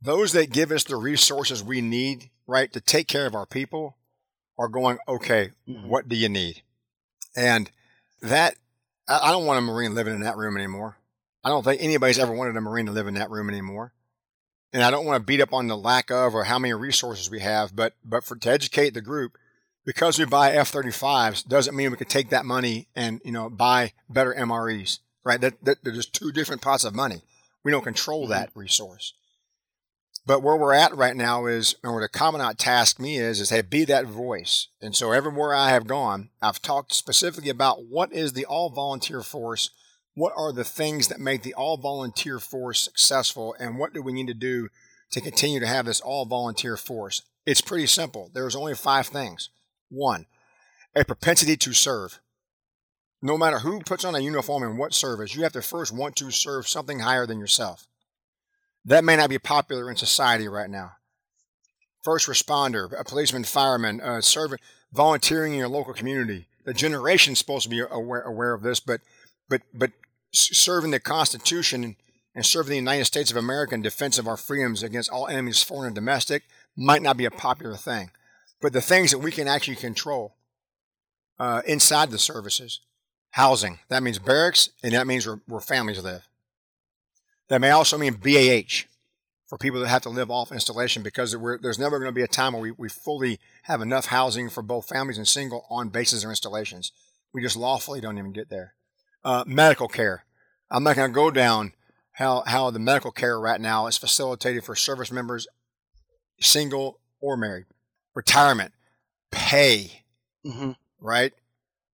those that give us the resources we need right, to take care of our people are going, okay, mm-hmm. what do you need? And that, I don't want a Marine living in that room anymore. I don't think anybody's ever wanted a Marine to live in that room anymore. And I don't want to beat up on the lack of or how many resources we have, but but for to educate the group, because we buy F-35s doesn't mean we can take that money and you know buy better MREs, right? That, that there's two different pots of money. We don't control mm-hmm. that resource. But where we're at right now is, and where the commandant tasked me is, is hey, be that voice. And so everywhere I have gone, I've talked specifically about what is the all volunteer force, what are the things that make the all volunteer force successful, and what do we need to do to continue to have this all volunteer force? It's pretty simple. There's only five things. One, a propensity to serve. No matter who puts on a uniform and what service, you have to first want to serve something higher than yourself. That may not be popular in society right now. First responder, a policeman, fireman, uh, serving, volunteering in your local community. The generation's supposed to be aware, aware of this, but but but serving the Constitution and serving the United States of America in defense of our freedoms against all enemies, foreign and domestic, might not be a popular thing. But the things that we can actually control uh, inside the services, housing, that means barracks, and that means where, where families live. That may also mean BAH for people that have to live off installation because there's never going to be a time where we, we fully have enough housing for both families and single on bases or installations. We just lawfully don't even get there. Uh, medical care. I'm not going to go down how, how the medical care right now is facilitated for service members, single or married. Retirement, pay, mm-hmm. right?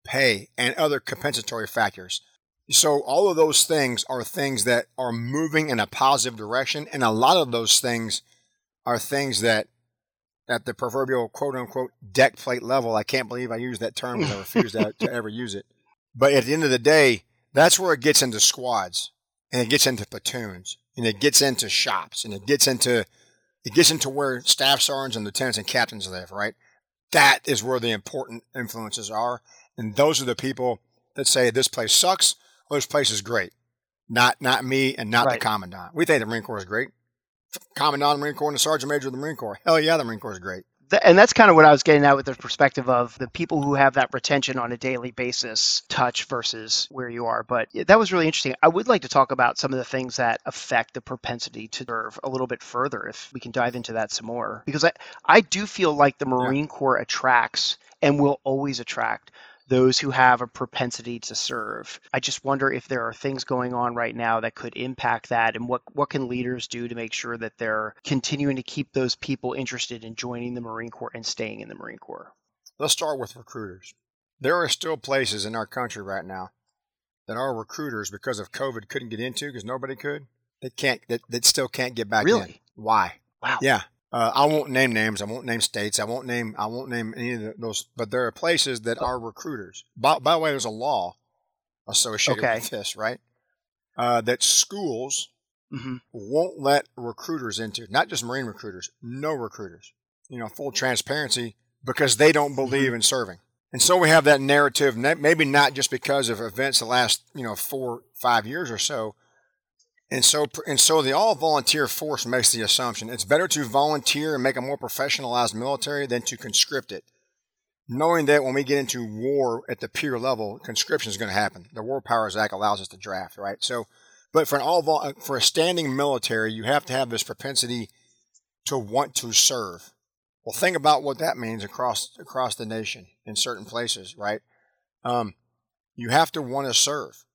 Pay, and other compensatory factors. So all of those things are things that are moving in a positive direction, and a lot of those things are things that at the proverbial quote unquote deck plate level. I can't believe I used that term because I refuse to, to ever use it. But at the end of the day, that's where it gets into squads and it gets into platoons and it gets into shops and it gets into it gets into where staff sergeants and lieutenants and captains live, right? That is where the important influences are. And those are the people that say this place sucks well, this place is great. Not not me and not right. the commandant. We think the Marine Corps is great. Commandant of the Marine Corps and the Sergeant Major of the Marine Corps. Hell yeah, the Marine Corps is great. And that's kind of what I was getting at with the perspective of the people who have that retention on a daily basis touch versus where you are. But that was really interesting. I would like to talk about some of the things that affect the propensity to serve a little bit further, if we can dive into that some more. Because I, I do feel like the Marine. Corps attracts and will always attract those who have a propensity to serve. I just wonder if there are things going on right now that could impact that and what, what can leaders do to make sure that they're continuing to keep those people interested in joining the Marine Corps and staying in the Marine Corps? Let's start with recruiters. There are still places in our country right now that our recruiters, because of COVID, couldn't get into because nobody could. They can't. They, they still can't get back really? in. Why? Wow. Yeah. Uh, I won't name names. I won't name states. I won't name. I won't name any of those. But there are places that are recruiters. By, by the way, there's a law associated okay. with this, right? Uh, that schools mm-hmm. won't let recruiters into. Not just Marine recruiters. No recruiters. You know, full transparency because they don't believe mm-hmm. in serving. And so we have that narrative. Maybe not just because of events the last you know four five years or so, and so, and so the all volunteer force makes the assumption it's better to volunteer and make a more professionalized military than to conscript it. Knowing that when we get into war at the peer level, conscription is going to happen. The War Powers Act allows us to draft, right? So, but for an all vol- for a standing military, you have to have this propensity to want to serve. Well, think about what that means across across the nation in certain places, right? Um, you have to want to serve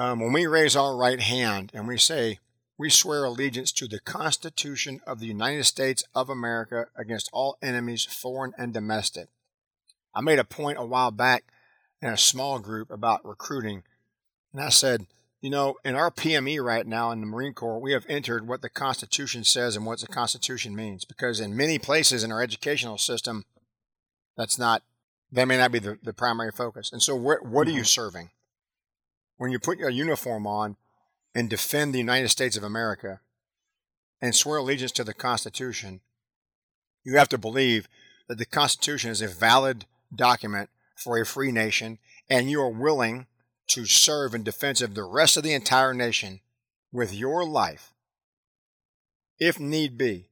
um, when we raise our right hand and we say, we swear allegiance to the Constitution of the United States of America against all enemies, foreign and domestic. I made a point a while back in a small group about recruiting, and I said, you know, in our PME right now in the Marine Corps, we have entered what the Constitution says and what the Constitution means. Because in many places in our educational system, that's not, that may not be the, the primary focus. And so, what, what are you mm-hmm. serving? When you put your uniform on and defend the United States of America and swear allegiance to the Constitution, you have to believe that the Constitution is a valid document for a free nation and you are willing to serve in defense of the rest of the entire nation with your life, if need be,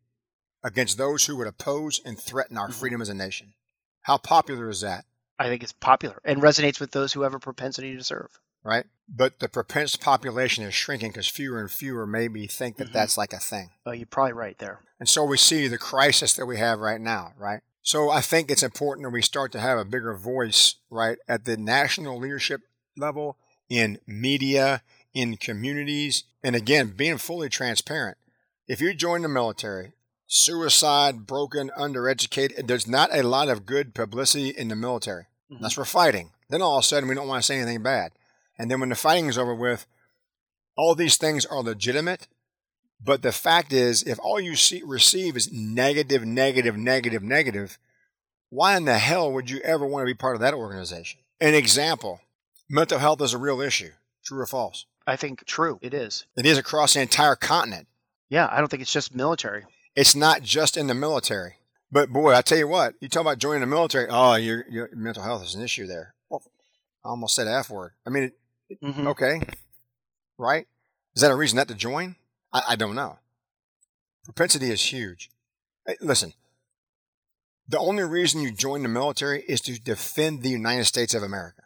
against those who would oppose and threaten our mm-hmm. freedom as a nation. How popular is that? I think it's popular and resonates with those who have a propensity to serve. Right? But the propensed population is shrinking because fewer and fewer maybe think that mm-hmm. that's like a thing. Oh, you're probably right there. And so we see the crisis that we have right now, right? So I think it's important that we start to have a bigger voice, right, at the national leadership level, in media, in communities, and again, being fully transparent. If you join the military, suicide, broken, undereducated, there's not a lot of good publicity in the military. Mm-hmm. That's for fighting. Then all of a sudden, we don't want to say anything bad. And then when the fighting is over with, all these things are legitimate. But the fact is, if all you see, receive is negative, negative, negative, negative, why in the hell would you ever want to be part of that organization? An example mental health is a real issue. True or false? I think true. It is. It is across the entire continent. Yeah, I don't think it's just military. It's not just in the military. But boy, I tell you what, you talk about joining the military. Oh, your, your mental health is an issue there. Well, I almost said F word. I mean, mm-hmm. okay, right? Is that a reason not to join? I, I don't know. Propensity is huge. Hey, listen, the only reason you join the military is to defend the United States of America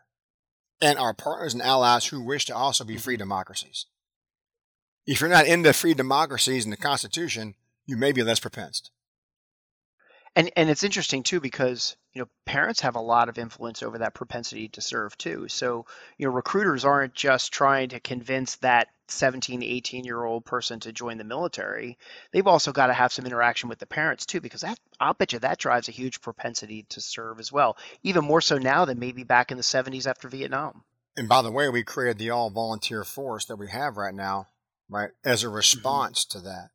and our partners and allies who wish to also be free democracies. If you're not into free democracies and the Constitution, you may be less propensed. And and it's interesting too because you know parents have a lot of influence over that propensity to serve too. So you know recruiters aren't just trying to convince that 17, 18 year old person to join the military. They've also got to have some interaction with the parents too because that I'll bet you that drives a huge propensity to serve as well. Even more so now than maybe back in the 70s after Vietnam. And by the way, we created the all volunteer force that we have right now, right, as a mm-hmm. response mm-hmm. to that.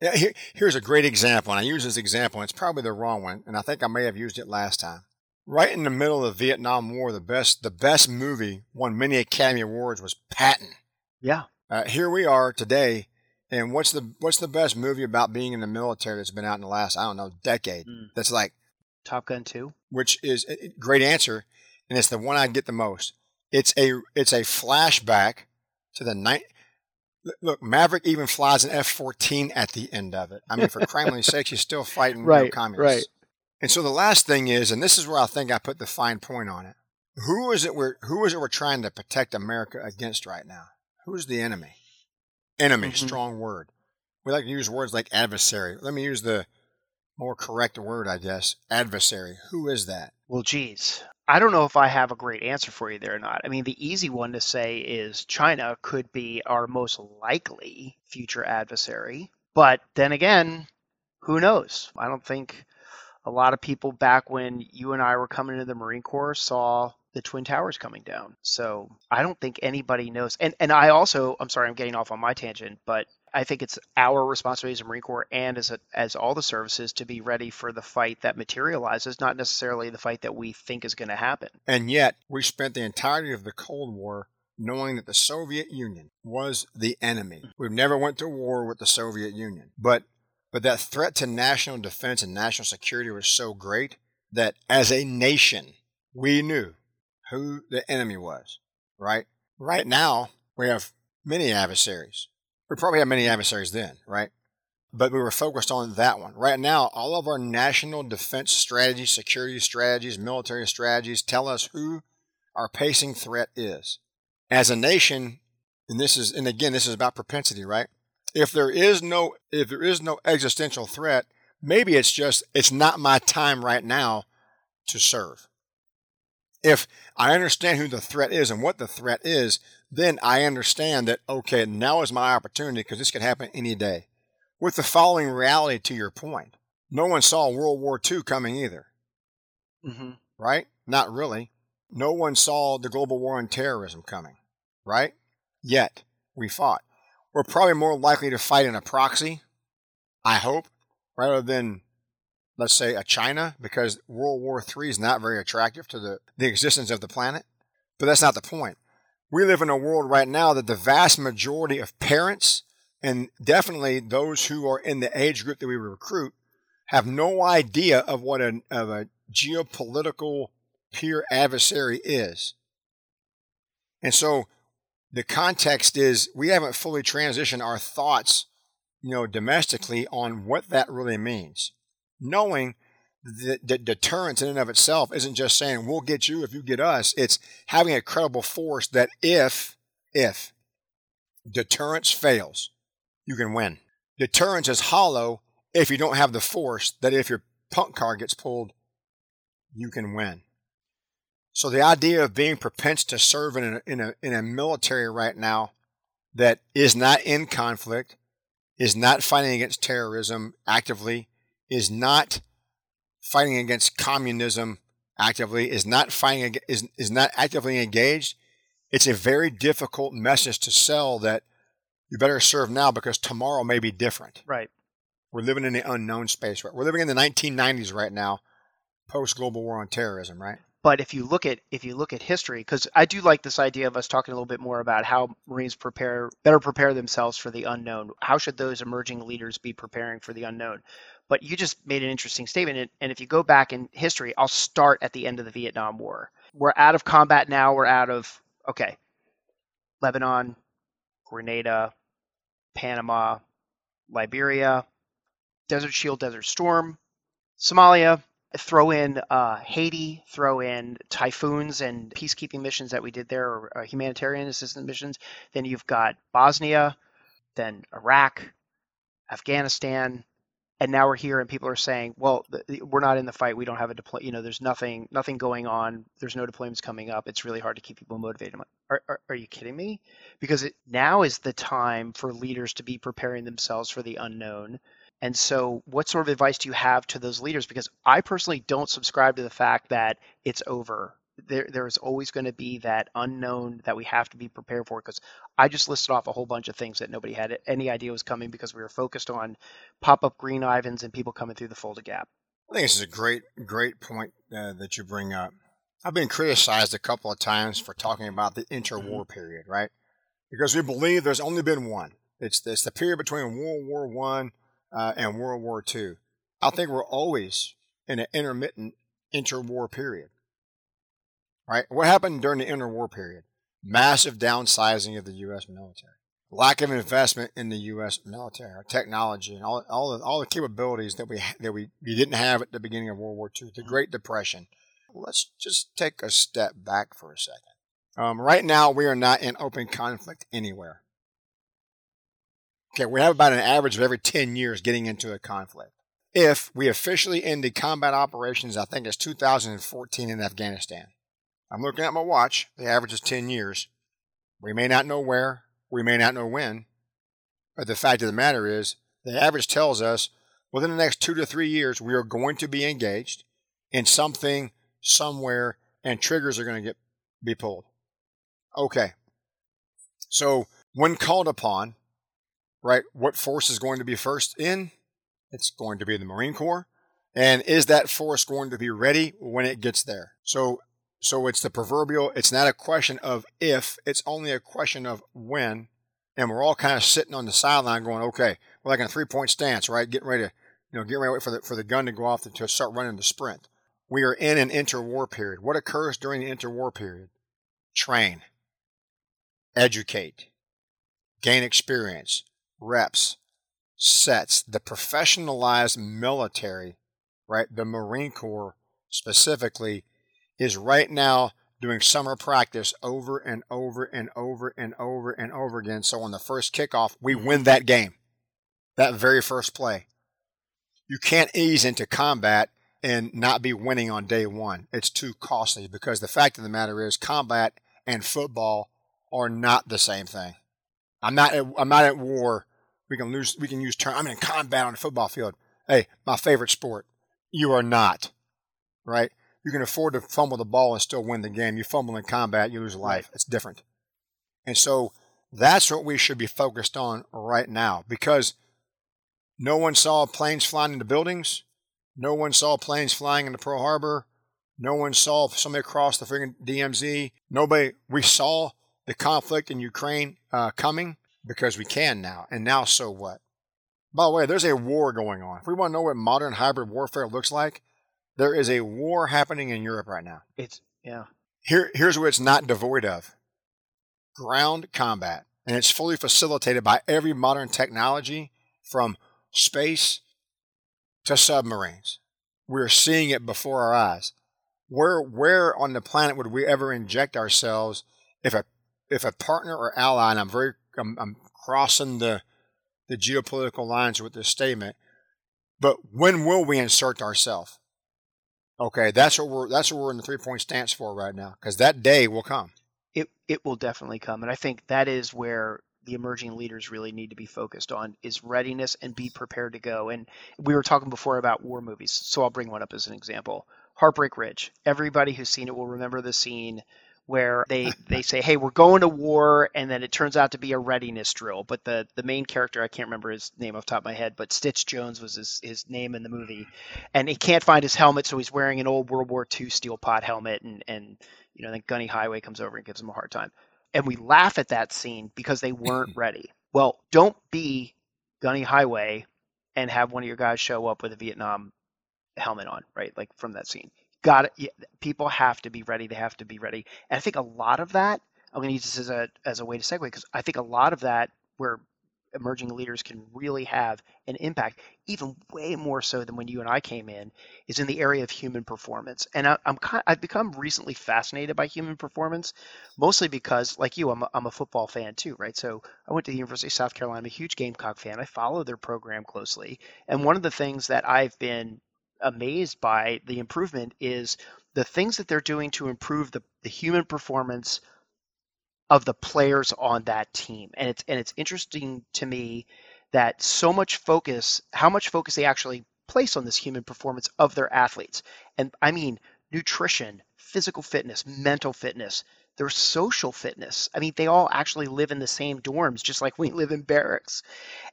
Yeah, here, here's a great example, and I use this example, and it's probably the wrong one, and I think I may have used it last time. Right in the middle of the Vietnam War, the best the best movie won many Academy Awards was Patton. Yeah. Uh, here we are today, and what's the what's the best movie about being in the military that's been out in the last I don't know decade? Mm. That's like Top Gun Two, which is a great answer, and it's the one I get the most. It's a it's a flashback to the night look, Maverick even flies an F 14 at the end of it. I mean, for crimely's sake, she's still fighting right, communists. Right. And so the last thing is, and this is where I think I put the fine point on it. Who is it we're who is it we're trying to protect America against right now? Who's the enemy? Enemy, mm-hmm. strong word. We like to use words like adversary. Let me use the more correct word, I guess. Adversary. Who is that? Well, geez. I don't know if I have a great answer for you there or not. I mean, the easy one to say is China could be our most likely future adversary. But then again, who knows? I don't think a lot of people back when you and I were coming into the Marine Corps saw the Twin Towers coming down. So I don't think anybody knows. And and I also, I'm sorry, I'm getting off on my tangent, but I think it's our responsibility as a Marine Corps and as a, as all the services to be ready for the fight that materializes, not necessarily the fight that we think is going to happen. And yet, we spent the entirety of the Cold War knowing that the Soviet Union was the enemy. We've never went to war with the Soviet Union, but but that threat to national defense and national security was so great that as a nation, we knew who the enemy was, right? Right now, we have many adversaries we probably had many adversaries then, right? But we were focused on that one. Right now, all of our national defense strategies, security strategies, military strategies tell us who our pacing threat is. As a nation, and this is and again this is about propensity, right? If there is no if there is no existential threat, maybe it's just it's not my time right now to serve. If I understand who the threat is and what the threat is, then I understand that, okay, now is my opportunity because this could happen any day. With the following reality to your point, no one saw World War II coming either. Mm-hmm. Right? Not really. No one saw the global war on terrorism coming. Right? Yet, we fought. We're probably more likely to fight in a proxy, I hope, rather than, let's say, a China, because World War III is not very attractive to the, the existence of the planet. But that's not the point we live in a world right now that the vast majority of parents and definitely those who are in the age group that we recruit have no idea of what a, of a geopolitical peer adversary is. And so the context is we haven't fully transitioned our thoughts you know, domestically on what that really means. Knowing that, deterrence in and of itself isn't just saying we'll get you if you get us. It's having a credible force that if, if deterrence fails, you can win. Deterrence is hollow if you don't have the force that if your punk car gets pulled, you can win. So the idea of being propensed to serve in a, in a, in a military right now that is not in conflict, is not fighting against terrorism actively, is not fighting against communism actively, is not fighting is is not actively engaged, it's a very difficult message to sell that you better serve now because tomorrow may be different. Right. We're living in the unknown space. Right. We're living in the 1990s right now, post global war on terrorism. Right. But if you look at if you look at history, because I do like this idea of us talking a little bit more about how Marines prepare better prepare themselves for the unknown. How should those emerging leaders be preparing for the unknown? But you just made an interesting statement, and if you go back in history, I'll start at the end of the Vietnam War. We're out of combat now. We're out of okay, Lebanon, Grenada, Panama, Liberia, Desert Shield, Desert Storm, Somalia, throw in uh, Haiti, throw in typhoons and peacekeeping missions that we did there, or uh, humanitarian assistance missions. Then you've got Bosnia, then Iraq, Afghanistan, and now we're here and people are saying, well, we're not in the fight. We don't have a deploy. You know, there's nothing, nothing going on. There's no deployments coming up. It's really hard to keep people motivated. Like, are, are, are, you kidding me? Because it, now is the time for leaders to be preparing themselves for the unknown and so, what sort of advice do you have to those leaders? Because I personally don't subscribe to the fact that it's over. There, there is always going to be that unknown that we have to be prepared for. Because I just listed off a whole bunch of things that nobody had any idea was coming because we were focused on pop-up green Ivans and people coming through the Fulda Gap. I think this is a great, great point uh, that you bring up. I've been criticized a couple of times for talking about the interwar mm-hmm. period, right? Because we believe there's only been one. It's, it's the period between World War One uh, and World War II. I think we're always in an intermittent interwar period. Right? What happened during the interwar period? Massive downsizing of the U.S. military, lack of investment in the U.S. military, our technology, and all, all, the, all the capabilities that we that we, we didn't have at the beginning of World War II, the Great Depression. Let's just take a step back for a second. Um, right now, we are not in open conflict anywhere. Okay, we have about an average of every 10 years getting into a conflict. If we officially ended combat operations, I think it's 2014 in Afghanistan. I'm looking at my watch. The average is 10 years. We may not know where, we may not know when, but the fact of the matter is, the average tells us within the next two to three years, we are going to be engaged in something somewhere and triggers are going to get be pulled. Okay. So when called upon, right? What force is going to be first in? It's going to be the Marine Corps. And is that force going to be ready when it gets there? So, so it's the proverbial, it's not a question of if, it's only a question of when. And we're all kind of sitting on the sideline going, okay, we're like in a three point stance, right? Getting ready to, you know, getting ready for the, for the gun to go off to, to start running the sprint. We are in an interwar period. What occurs during the interwar period? Train, educate, gain experience, reps, sets, the professionalized military, right? The Marine Corps specifically is right now doing summer practice over and over and over and over and over again. So on the first kickoff, we win that game, that very first play. You can't ease into combat and not be winning on day one. It's too costly because the fact of the matter is combat and football are not the same thing. I'm not at, I'm not at war. We can lose. We can use term. I'm in combat on the football field. Hey, my favorite sport. You are not, right? You can afford to fumble the ball and still win the game. You fumble in combat, you lose a life. It's different. And so that's what we should be focused on right now because no one saw planes flying into buildings. No one saw planes flying into Pearl Harbor. No one saw somebody cross the freaking DMZ. Nobody, we saw the conflict in Ukraine uh, coming because we can now. And now, so what? By the way, there's a war going on. If we want to know what modern hybrid warfare looks like, there is a war happening in Europe right now. It's, yeah. Here, here's what it's not devoid of ground combat. And it's fully facilitated by every modern technology from space to submarines. We're seeing it before our eyes. Where where on the planet would we ever inject ourselves if a if a partner or ally, and I'm very I'm, I'm crossing the the geopolitical lines with this statement, but when will we insert ourselves? Okay, that's what we're that's what we're in the three point stance for right now, because that day will come. It it will definitely come, and I think that is where the emerging leaders really need to be focused on is readiness and be prepared to go. And we were talking before about war movies, so I'll bring one up as an example. Heartbreak Ridge. Everybody who's seen it will remember the scene where they [LAUGHS] they say, "Hey, we're going to war," and then it turns out to be a readiness drill. But the the main character, I can't remember his name off the top of my head, but Stitch Jones was his his name in the movie, and he can't find his helmet, so he's wearing an old World War II steel pot helmet, and and you know then Gunny Highway comes over and gives him a hard time, and we laugh at that scene because they weren't [LAUGHS] ready. Well, don't be Gunny Highway and have one of your guys show up with a Vietnam helmet on, right? Like from that scene got it. People have to be ready. They have to be ready. And I think a lot of that, I'm going to use this as a as a way to segue because I think a lot of that where emerging leaders can really have an impact, even way more so than when you and I came in, is in the area of human performance. And I, am kind, I've become recently fascinated by human performance, mostly because, like you, I'm a, I'm a football fan too, right? So I went to the University of South Carolina. I'm a huge Gamecock fan. I follow their program closely, and one of the things that I've been amazed by the improvement is the things that they're doing to improve the, the human performance of the players on that team. And it's and it's interesting to me that so much focus, how much focus they actually place on this human performance of their athletes. And I mean nutrition, physical fitness, mental fitness, their social fitness. I mean, they all actually live in the same dorms, just like we [LAUGHS] live in barracks.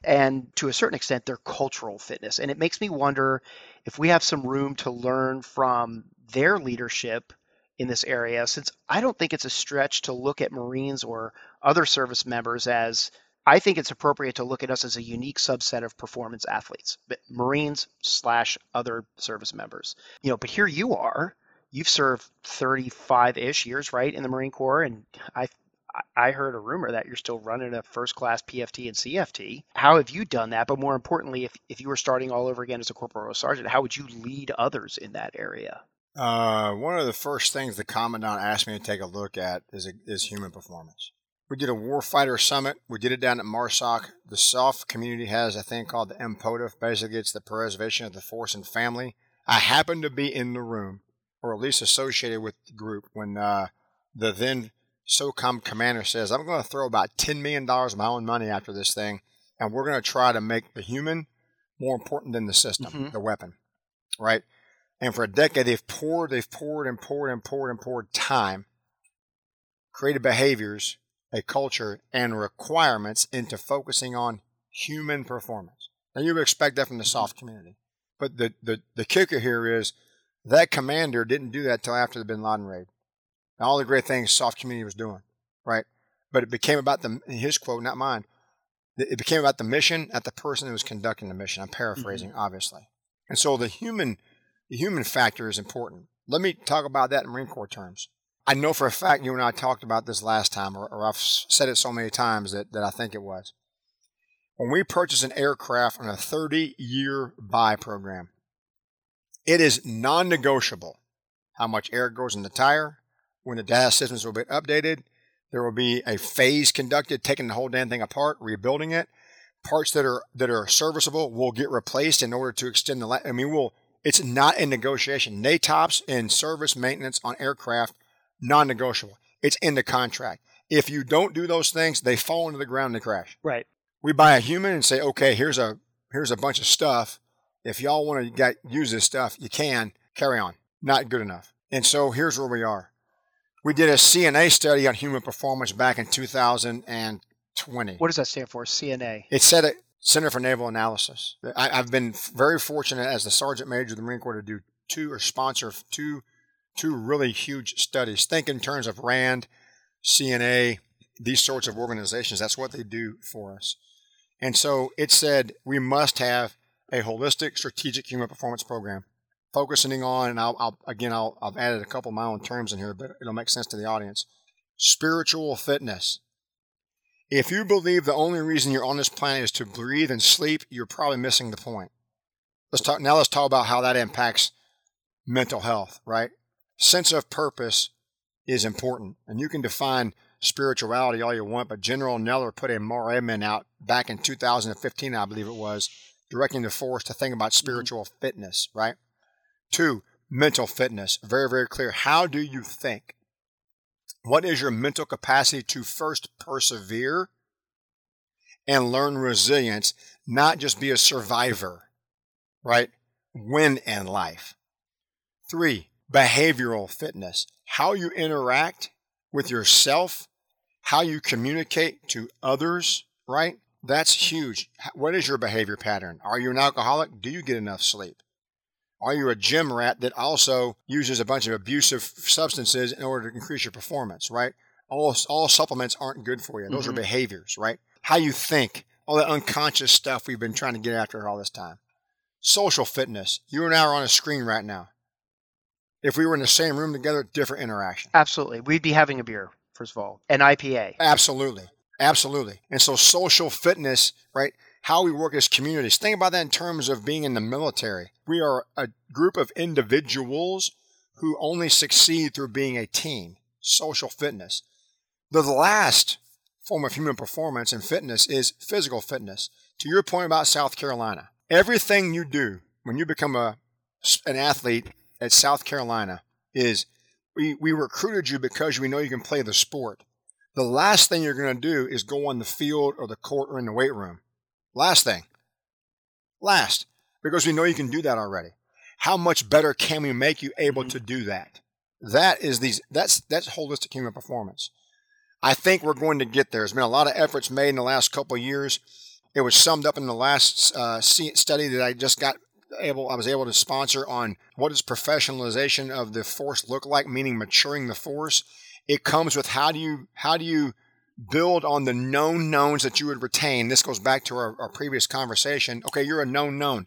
And to a certain extent, their cultural fitness. And it makes me wonder if we have some room to learn from their leadership in this area, since I don't think it's a stretch to look at Marines or other service members as I think it's appropriate to look at us as a unique subset of performance athletes, but Marines slash other service members. You know, but here you are you've served 35 ish years, right, in the Marine Corps, and I I heard a rumor that you're still running a first class PFT and CFT. How have you done that? But more importantly, if, if you were starting all over again as a corporal or sergeant, how would you lead others in that area? Uh, one of the first things the commandant asked me to take a look at is, a, is human performance. We did a warfighter summit. We did it down at MARSOC. The SOF community has a thing called the MPOTF. Basically, it's the preservation of the force and family. I happened to be in the room or at least associated with the group, when uh, the then SOCOM commander says, I'm going to throw about $10 million of my own money after this thing, and we're going to try to make the human more important than the system, mm-hmm. the weapon, right? And for a decade, they've poured, they've poured and poured and poured and poured time, created behaviors, a culture, and requirements into focusing on human performance. Now, you would expect that from the mm-hmm. Community. But the, the, the kicker here is that commander didn't do that till after the Bin Laden raid. And all the great things SOF community was doing, right? But it became about the his quote, not mine. It became about the mission, not the person who was conducting the mission. I'm paraphrasing, mm-hmm. obviously. And so the human, the human factor is important. Let me talk about that in Marine Corps terms. I know for a fact you and I talked about this last time, or, or I've said it so many times that, that I think it was. When we purchase an aircraft on a 30 year buy program, it is non negotiable how much air goes in the tire, when the data systems will be updated. There will be a phase conducted, taking the whole damn thing apart, rebuilding it. Parts that are that are serviceable will get replaced in order to extend the. I mean, we'll. It's not in negotiation. NATOPS and service maintenance on aircraft non-negotiable. It's in the contract. If you don't do those things, they fall into the ground and they crash. Right. We buy a human and say, okay, here's a here's a bunch of stuff if y'all want to get, use this stuff, you can carry on. Not good enough. And so here's where we are. We did a CNA study on human performance back in 2020. What does that stand for? CNA. It said it Center for Naval Analysis. I, have been very fortunate as the Sergeant Major of the Marine Corps to do two or sponsor two two really huge studies. Think in terms of RAND, CNA, these sorts of organizations. That's what they do for us. And so it said we must have a holistic strategic human performance program focusing on, and I'll, I'll again, I'll, I've added a couple of my own terms in here, but it'll make sense to the audience. Spiritual fitness. If you believe the only reason you're on this planet is to breathe and sleep, you're probably missing the point. Let's talk now. Let's talk about how that impacts mental health. Right? Sense of purpose is important, and you can define spirituality all you want. But General Neller put a moratorium out back in 2015, I believe it was, directing the force to think about mm-hmm. spiritual mm-hmm. fitness. Right? Two, mental fitness. Very, very clear. How do you think? What is your mental capacity to first persevere and learn resilience, not just be a survivor, right? Win in life. Three, behavioral fitness. How you interact with yourself, how you communicate to others, right? That's huge. What is your behavior pattern? Are you an alcoholic? Do you get enough sleep? Are you a gym rat that also uses a bunch of abusive substances in order to increase your performance, right? All, all supplements aren't good for you. Those mm-hmm. are behaviors, right? How you think, all that unconscious stuff we've been trying to get after all this time. Social fitness. You and I are on a screen right now. If we were in the same room together, different interaction. Absolutely. We'd be having a beer, first of all, an IPA. Absolutely. Absolutely. And so social fitness, right? how we work as communities. Think about that in terms of being in the military. We are a group of individuals who only succeed through being a team, social fitness. The last form of human performance and fitness is physical fitness. To your point about South Carolina, everything you do when you become a, an athlete at South Carolina is we, we recruited you because we know you can play the sport. The last thing you're going to do is go on the field or the court or in the weight room. Last thing. Last, because we know you can do that already. How much better can we make you able mm-hmm. to do that? That is these that's that's holistic human performance. I think we're going to get there. There's been a lot of efforts made in the last couple of years. It was summed up in the last uh, study that I just got able I was able to sponsor on what does professionalization of the force look like, meaning maturing the force. It comes with how do you how do you build on the known knowns that you would retain. This goes back to our, our previous conversation. Okay, you're a known known.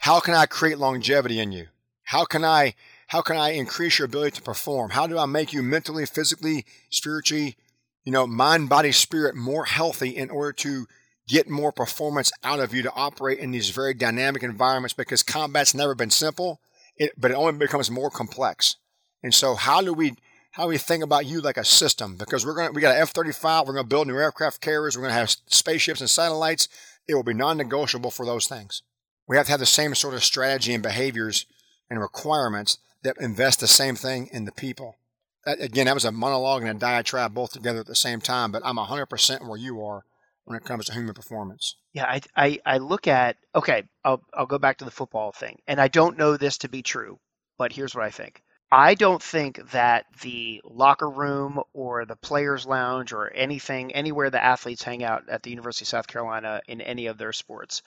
How can I create longevity in you? How can I how can I increase your ability to perform? How do I make you mentally, physically, spiritually, you know, mind, body, spirit more healthy in order to get more performance out of you to operate in these very dynamic environments because combat's never been simple, it, but it only becomes more complex. And so how do we how we think about you like a system because we're going to, we got an F 35, we're going to build new aircraft carriers, we're going to have spaceships and satellites. It will be non negotiable for those things. We have to have the same sort of strategy and behaviors and requirements that invest the same thing in the people. That, again, that was a monologue and a diatribe both together at the same time, but I'm 100% where you are when it comes to human performance. Yeah, I, I, I look at, okay, I'll, I'll go back to the football thing. And I don't know this to be true, but here's what I think. I don't think that the locker room or the players' lounge or anything, anywhere the athletes hang out at the University of South Carolina in any of their sports,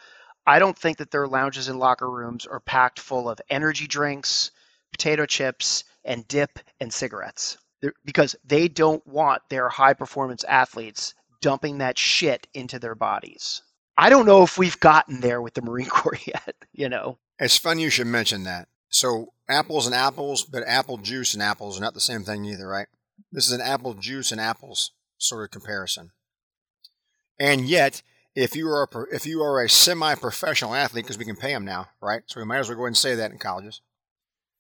I don't think that their lounges and locker rooms are packed full of energy drinks, potato chips, and dip and cigarettes. They're, because they don't want their high performance athletes dumping that shit into their bodies. I don't know if we've gotten there with the Marine [LAUGHS] Corps yet, you know. It's fun you should mention that. So apples and apples, but apple juice and apples are not the same thing either, right? This is an apple juice and apples sort of comparison. And yet, if you are a, if you are a semi-professional athlete, because we can pay them now, right? So we might as well go ahead and say that in colleges.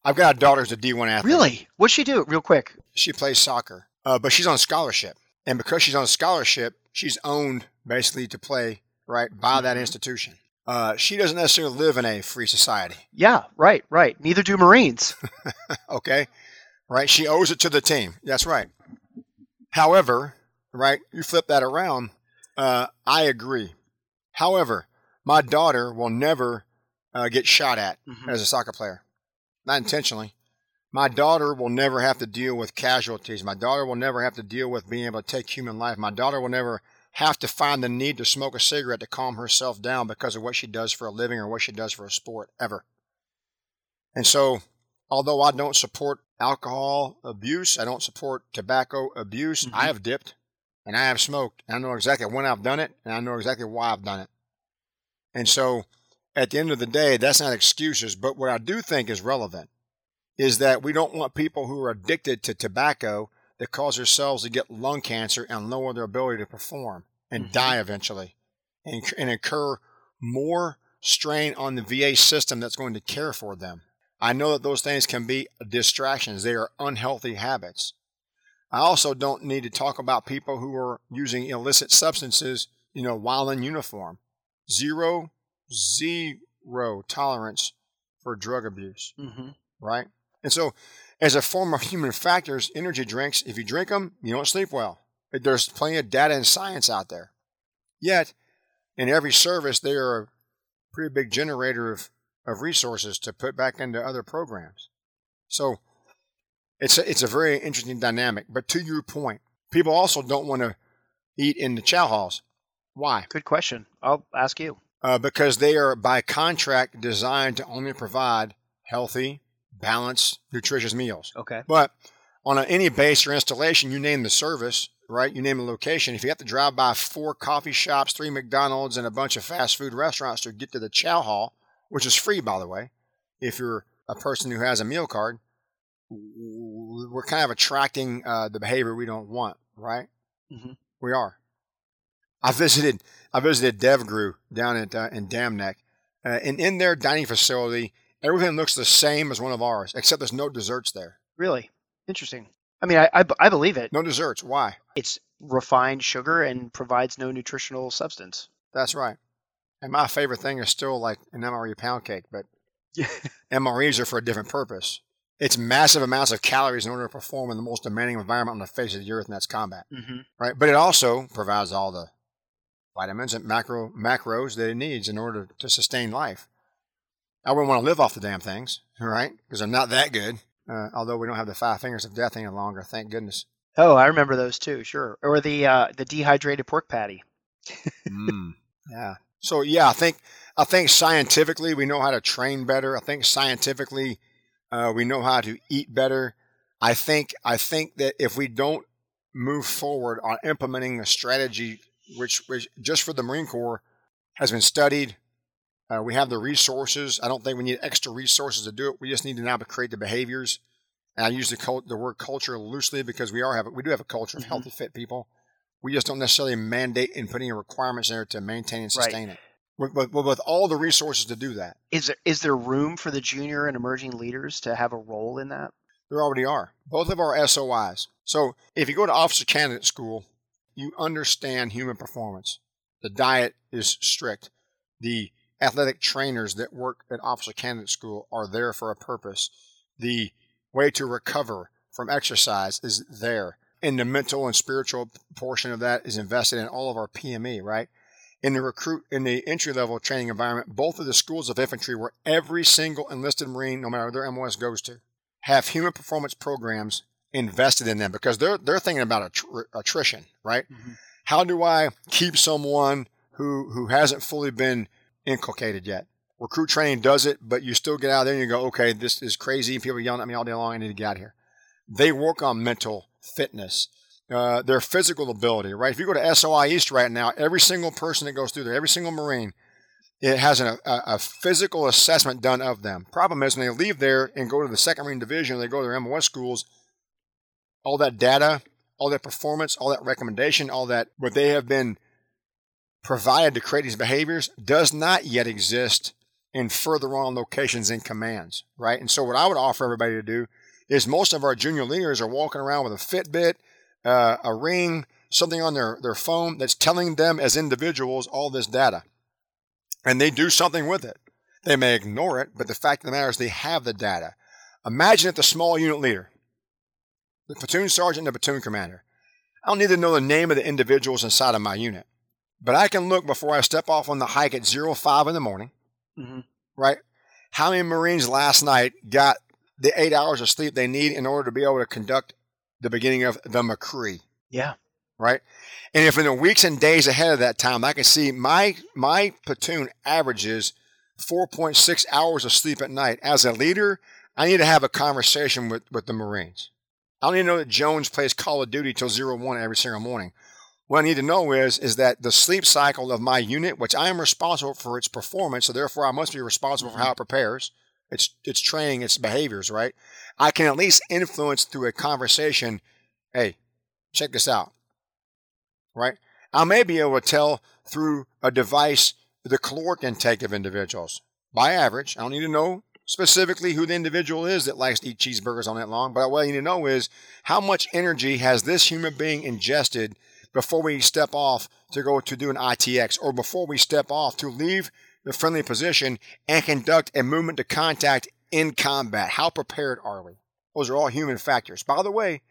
I've got a daughter who's a D1 athlete. Really? What's she do? Real quick. She plays soccer, uh, but she's on scholarship, and because she's on scholarship, she's owned basically to play right by that institution. Uh, she doesn't necessarily live in a free society. Yeah, right, right. Neither do Marines. [LAUGHS] okay, right. She owes it to the team. That's right. However, right, you flip that around. Uh, I agree. However, my daughter will never uh, get shot at mm-hmm. as a soccer player, not intentionally. My daughter will never have to deal with casualties. My daughter will never have to deal with being able to take human life. My daughter will never have to find the need to smoke a cigarette to calm herself down because of what she does for a living or what she does for a sport ever. And so, although I don't support alcohol abuse, I don't support tobacco abuse, mm-hmm. I have dipped and I have smoked. And I know exactly when I've done it and I know exactly why I've done it. And so, at the end of the day, that's not excuses, but what I do think is relevant is that we don't want people who are addicted to tobacco that cause themselves to get lung cancer and lower their ability to perform. And mm-hmm. die eventually and, and incur more strain on the VA system that's going to care for them. I know that those things can be distractions. They are unhealthy habits. I also don't need to talk about people who are using illicit substances, you know, while in uniform. Zero, zero tolerance for drug abuse, mm-hmm. right? And so, as a form of human factors, energy drinks, if you drink them, you don't sleep well. There's plenty of data and science out there. Yet, in every service, they are a pretty big generator of, of resources to put back into other programs. So, it's a, it's a very interesting dynamic. But to your point, people also don't want to eat in the chow halls. Why? Good question. I'll ask you. Uh, because they are by contract designed to only provide healthy, balanced, nutritious meals. Okay. But on a, any base or installation, you name the service, right? You name the location. If you have to drive by four coffee shops, three McDonald's, and a bunch of fast food restaurants to get to the chow hall, which is free, by the way, if you're a person who has a meal card, we're kind of attracting uh, the behavior we don't want, right? Mm-hmm. We are. I visited I visited DevGru down at uh, in Dam Neck, uh, and in their dining facility, everything looks the same as one of ours, except there's no desserts there. Really interesting. I mean, I, I, I believe it. No desserts. Why? It's refined sugar and provides no nutritional substance. That's right. And my favorite thing is still like an MRE pound cake, but [LAUGHS] MREs are for a different purpose. It's massive amounts of calories in order to perform in the most demanding environment on the face of the earth, and that's combat. Mm-hmm. Right? But it also provides all the vitamins and macro macros that it needs in order to sustain life. I wouldn't want to live off the damn things, right? Because I'm not that good. Uh, although we don't have the five fingers of death any longer, thank goodness. Oh, I remember those too. Sure, or the uh, the dehydrated pork patty. mm, yeah. So yeah, I think I think scientifically we know how to train better. I think scientifically uh, we know how to eat better. I think I think that if we don't move forward on implementing a strategy which, which just for the Marine Corps has been studied. Uh, we have the resources. I don't think we need extra resources to do it. We just need to now create the behaviors. And I use the cult, the word culture loosely because we are have we do have a culture of mm-hmm. healthy, fit people. We just don't necessarily mandate and put any requirements there to maintain and sustain right. it. With, with, with, all the resources to do that. Is there is there room for the junior and emerging leaders to have a role in that? There already are. Both of our SOIs. So if you go to officer candidate school, you understand human performance. The diet is strict. The athletic trainers that work at Officer Candidate School are there for a purpose. The way to recover from exercise is there. And the mental and spiritual portion of that is invested in all of our PME, right? In the recruit, in the entry level training environment, both of the schools of infantry where every single enlisted Marine, no matter where their MOS goes to, have human performance programs invested in them because they're they're thinking about attr- attrition, right? Mm-hmm. How do I keep someone who who hasn't fully been inculcated yet? Recruit training does it, but you still get out there and you go, okay, this is crazy. People yelling at me all day long. I need to get out here. They work on mental fitness, uh, their physical ability, right? If you go to SOI East right now, every single person that goes through there, every single Marine, it has an, a, a, physical assessment done of them. Problem is, when they leave there and go to the Second Marine Division, they go to their MOS schools, all that data, all that performance, all that recommendation, all that what they have been provided to create these behaviors does not yet exist in further on locations and commands, right? And so what I would offer everybody to do is most of our junior leaders are walking around with a Fitbit, uh, a ring, something on their, their phone that's telling them as individuals all this data. And they do something with it. They may ignore it, but the fact of the matter is they have the data. Imagine if the small unit leader, the platoon sergeant and the platoon commander. I don't need to know the name of the individuals inside of my unit, but I can look before I step off on the hike at zero five in the morning, mm-hmm. right? How many Marines last night got the eight hours of sleep they need in order to be able to conduct the beginning of the MCCRE? Yeah. Right? And if in the weeks and days ahead of that time, I can see my my platoon averages 4.6 hours of sleep at night. As a leader, I need to have a conversation with, with the Marines. I don't even know that Jones plays Call of Duty till zero one every single morning. What I need to know is is that the sleep cycle of my unit, which I am responsible for its performance, so therefore I must be responsible for how mm-hmm. it prepares, its its training, its behaviors, right? I can at least influence through a conversation. Hey, check this out, right? I may be able to tell through a device the caloric intake of individuals by average. I don't need to know specifically who the individual is that likes to eat cheeseburgers all night long, but what I need to know is how much energy has this human being ingested before we step off to go to do an ITX or before we step off to leave the friendly position and conduct a movement to contact in combat. How prepared are we? Those are all human factors. By the way,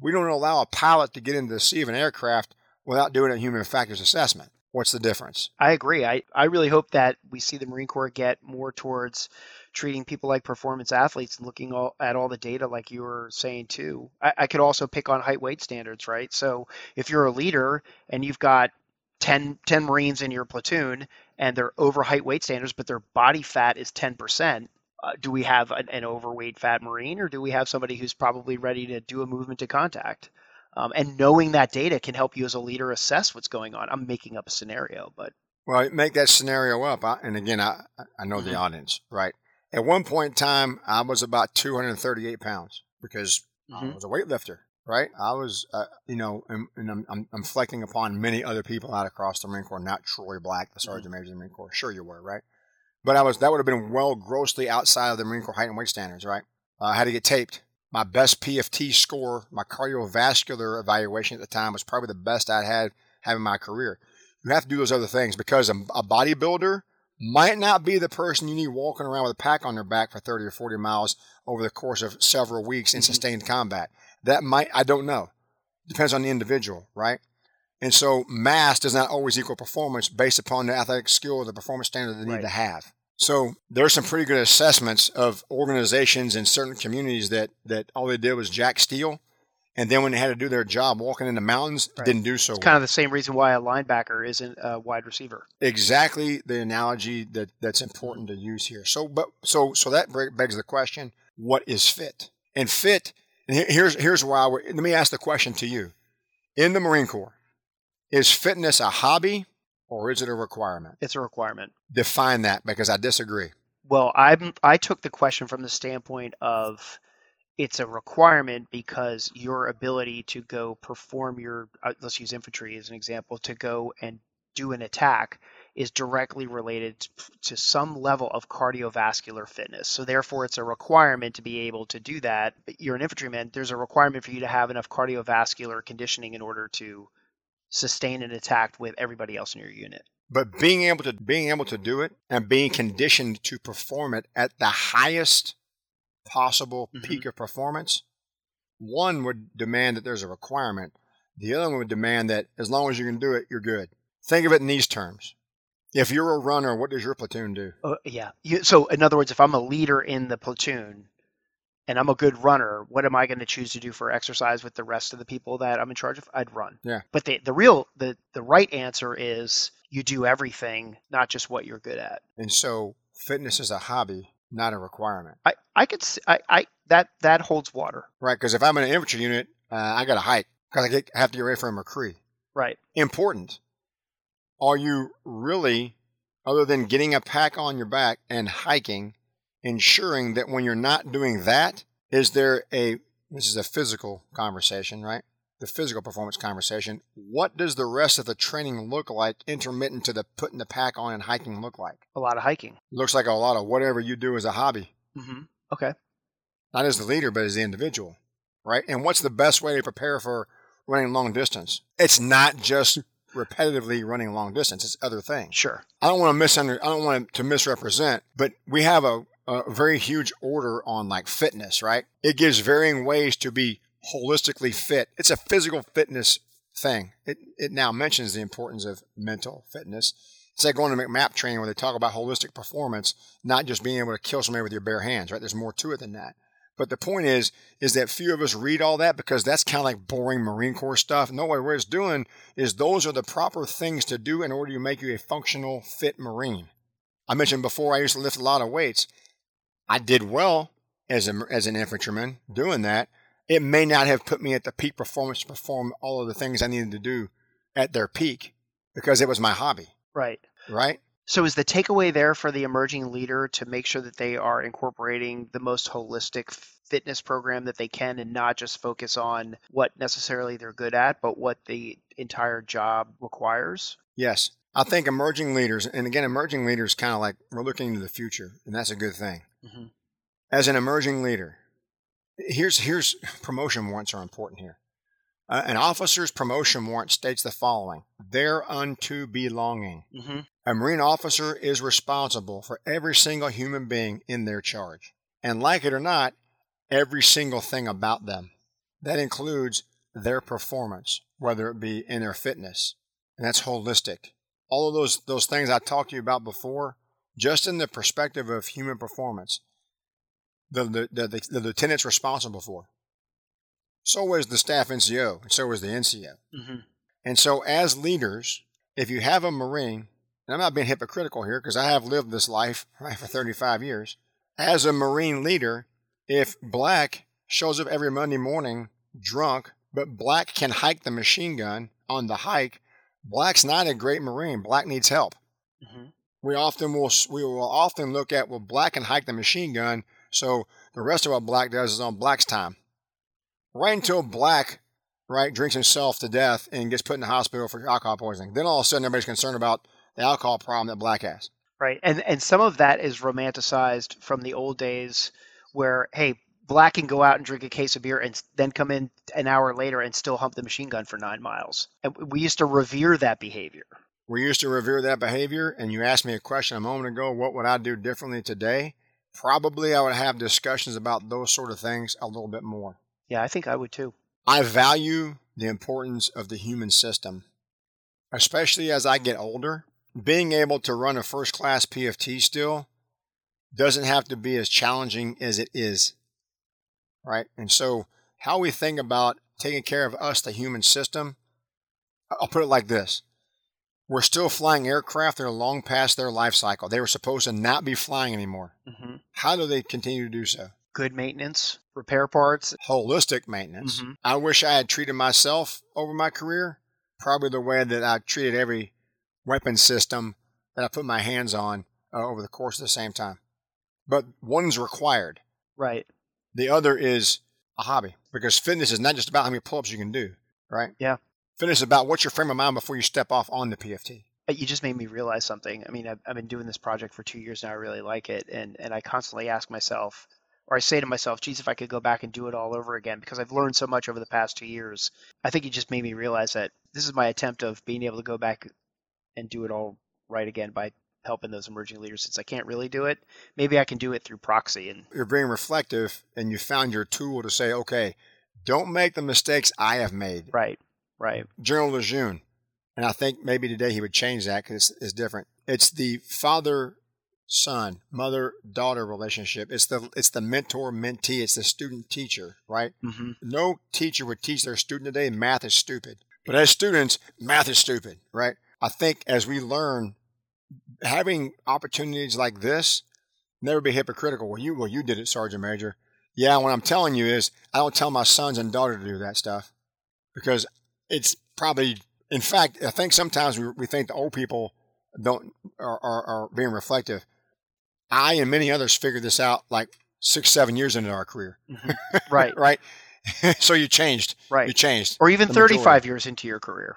we don't allow a pilot to get into the sea of an aircraft without doing a human factors assessment. What's the difference? I agree. I, I really hope that we see the Marine Corps get more towards treating people like performance athletes and looking all, at all the data like you were saying too. I, I could also pick on height weight standards, right? So if you're a leader and you've got 10, 10 Marines in your platoon and they're over height weight standards, but their body fat is 10%, uh, do we have an, an, overweight fat Marine or do we have somebody who's probably ready to do a movement to contact? Um, and knowing that data can help you as a leader assess what's going on. I'm making up a scenario, but. Well, make that scenario up. and again, I, I know mm-hmm. the audience, right? At one point in time, I was about 238 pounds because mm-hmm. I was a weightlifter right? I was, uh, you know, and, and I'm, I'm, I'm, reflecting upon many other people out across the Marine Corps, not Troy Black, the Sergeant mm-hmm. Major of the Marine Corps. Sure, you were, right? But I was that would have been well grossly outside of the Marine Corps height and weight standards, right? Uh, I had to get taped. My best PFT score, my cardiovascular evaluation at the time was probably the best I'd had having my career. You have to do those other things because a, a bodybuilder might not be the person you need walking around with a pack on their back for 30 or 40 miles over the course of several weeks in mm-hmm. sustained combat. That might, I don't know. Depends on the individual, right? And so mass does not always equal performance based upon the athletic skill or the performance standard they right. need to have. So there's some pretty good assessments of organizations in certain communities that, that all they did was jack steel. And then when they had to do their job walking in the mountains, right. didn't do so it's well. kind of the same reason why a linebacker isn't a wide receiver. Exactly the analogy that, that's important to use here. So but so so that begs the question, what is fit? And fit and here's here's why. We're, let me ask the question to you: In the Marine Corps, is fitness a hobby or is it a requirement? It's a requirement. Define that because I disagree. Well, I I took the question from the standpoint of it's a requirement because your ability to go perform your uh, let's use infantry as an example to go and do an attack is directly related to some level of cardiovascular fitness. So therefore, it's a requirement to be able to do that. You're an infantryman. There's a requirement for you to have enough cardiovascular conditioning in order to sustain an attack with everybody else in your unit. But being able to being able to do it and being conditioned to perform it at the highest possible mm-hmm. peak of performance, one would demand that there's a requirement. The other one would demand that as long as you can do it, you're good. Think of it in these terms. If you're a runner, what does your platoon do? Uh, yeah. You, so, in other words, if I'm a leader in the platoon and I'm a good runner, what am I going to choose to do for exercise with the rest of the people that I'm in charge of? I'd run. Yeah. But the the real the the right answer is you do everything, not just what you're good at. And so, fitness is a hobby, not a requirement. I I could see, I I that that holds water. Right. Because if I'm in an infantry unit, uh, I got to hike because I, get, I have to get ready for a MCCRE. Right. Important are you really, other than getting a pack on your back and hiking, ensuring that when you're not doing that, is there a, this is a physical conversation, right? The physical performance conversation. What does the rest of the training look like, intermittent to the putting the pack on and hiking look like? A lot of hiking. Looks like a lot of whatever you do as a hobby. Mm-hmm. Okay. Not as the leader, but as the individual, right? And what's the best way to prepare for running long distance? It's not just [LAUGHS] repetitively running long distance. It's other things. Sure. I don't want to misunder. I don't want to misrepresent, but we have a, a very huge order on like fitness, right? It gives varying ways to be holistically fit. It's a physical fitness thing. It it now mentions the importance of mental fitness. It's like going to MCMAP training where they talk about holistic performance, not just being able to kill somebody with your bare hands, right? There's more to it than that. But the point is, is that few of us read all that because that's kind of like boring Marine Corps stuff. No, way what it's doing is those are the proper things to do in order to make you a functional, fit Marine. I mentioned before I used to lift a lot of weights. I did well as, a, as an infantryman doing that. It may not have put me at the peak performance to perform all of the things I needed to do at their peak because it was my hobby. Right. Right. So is the takeaway there for the emerging leader to make sure that they are incorporating the most holistic fitness program that they can and not just focus on what necessarily they're good at, but what the entire job requires? Yes. I think emerging leaders, and again, emerging leaders kind of like we're looking into the future, and that's a good thing. Mm-hmm. As an emerging leader, here's here's promotion warrants are important here. Uh, an officer's promotion warrant states the following: thereunto belonging. Mm-hmm. A Marine officer is responsible for every single human being in their charge, and like it or not, every single thing about them. That includes their performance, whether it be in their fitness, and that's holistic. All of those those things I talked to you about before, just in the perspective of human performance, the the, the, the, lieutenant's responsible for. So is the staff NCO, and so is the NCO. Mm-hmm. And so, as leaders, if you have a Marine, and I'm not being hypocritical here because I have lived this life [LAUGHS] right, for 35 years, as a Marine leader, if Black shows up every Monday morning drunk, but Black can hike the machine gun on the hike, Black's not a great Marine. Black needs help. Mm-hmm. We often will we will often look at well, Black can hike the machine gun, so the rest of what Black does is on Black's time. Right until Black right drinks himself to death and gets put in the hospital for alcohol poisoning. Then all of a sudden everybody's concerned about the alcohol problem that Black has. Right, and and some of that is romanticized from the old days, where hey, Black can go out and drink a case of beer and then come in an hour later and still hump the machine gun for nine miles. And we used to revere that behavior. We used to revere that behavior. And you asked me a question a moment ago what would I do differently today? Probably I would have discussions about those sort of things a little bit more. Yeah, I think I would too. I value the importance of the human system, especially as I get older. Being able to run a first class PFT still doesn't have to be as challenging as it is right? And so, how we think about taking care of us, the human system, I'll put it like this. We're still flying aircraft that are long past their life cycle. They were supposed to not be flying anymore. Mm-hmm. How do they continue to do so? Good maintenance, repair parts, holistic maintenance. Mm-hmm. I wish I had treated myself over my career probably the way that I treated every weapon system that I put my hands on uh, over the course of the same time. But one's required. Right. The other is a hobby because fitness is not just about how many pull ups you can do, right? Yeah. Is about what's your frame of mind before you step off on the PFT. Uh, you just made me realize something. I mean, I've, I've been doing this project for two years now. I really like it. And, and I constantly ask myself, or I say to myself, geez, if I could go back and do it all over again, because I've learned so much over the past two years. I think you just made me realize that this is my attempt of being able to go back and do it all right again by helping those emerging leaders since I can't really do it. Maybe I can do it through proxy and you're being reflective and you found your tool to say, okay, don't make the mistakes I have made. Right. Right. General Lejeune. And I think maybe today he would change that because it's, it's different. It's the father son, mother daughter relationship. It's the it's the mentor mentee. It's the student teacher, right? Mm-hmm. No teacher would teach their student today math is stupid. But as students, math is stupid, right? I think as we learn having opportunities like this, never be hypocritical. Well, you well you did it, Sergeant Major. Yeah, what I'm telling you is I don't tell my sons and daughter to do that stuff because it's probably. In fact, I think sometimes we, we think the old people don't are, are, are being reflective. I and many others figured this out like six, seven years into our career. Mm-hmm. [LAUGHS] Right. right. [LAUGHS] so you changed. Right. You changed. Or even 35 majority. years into your career.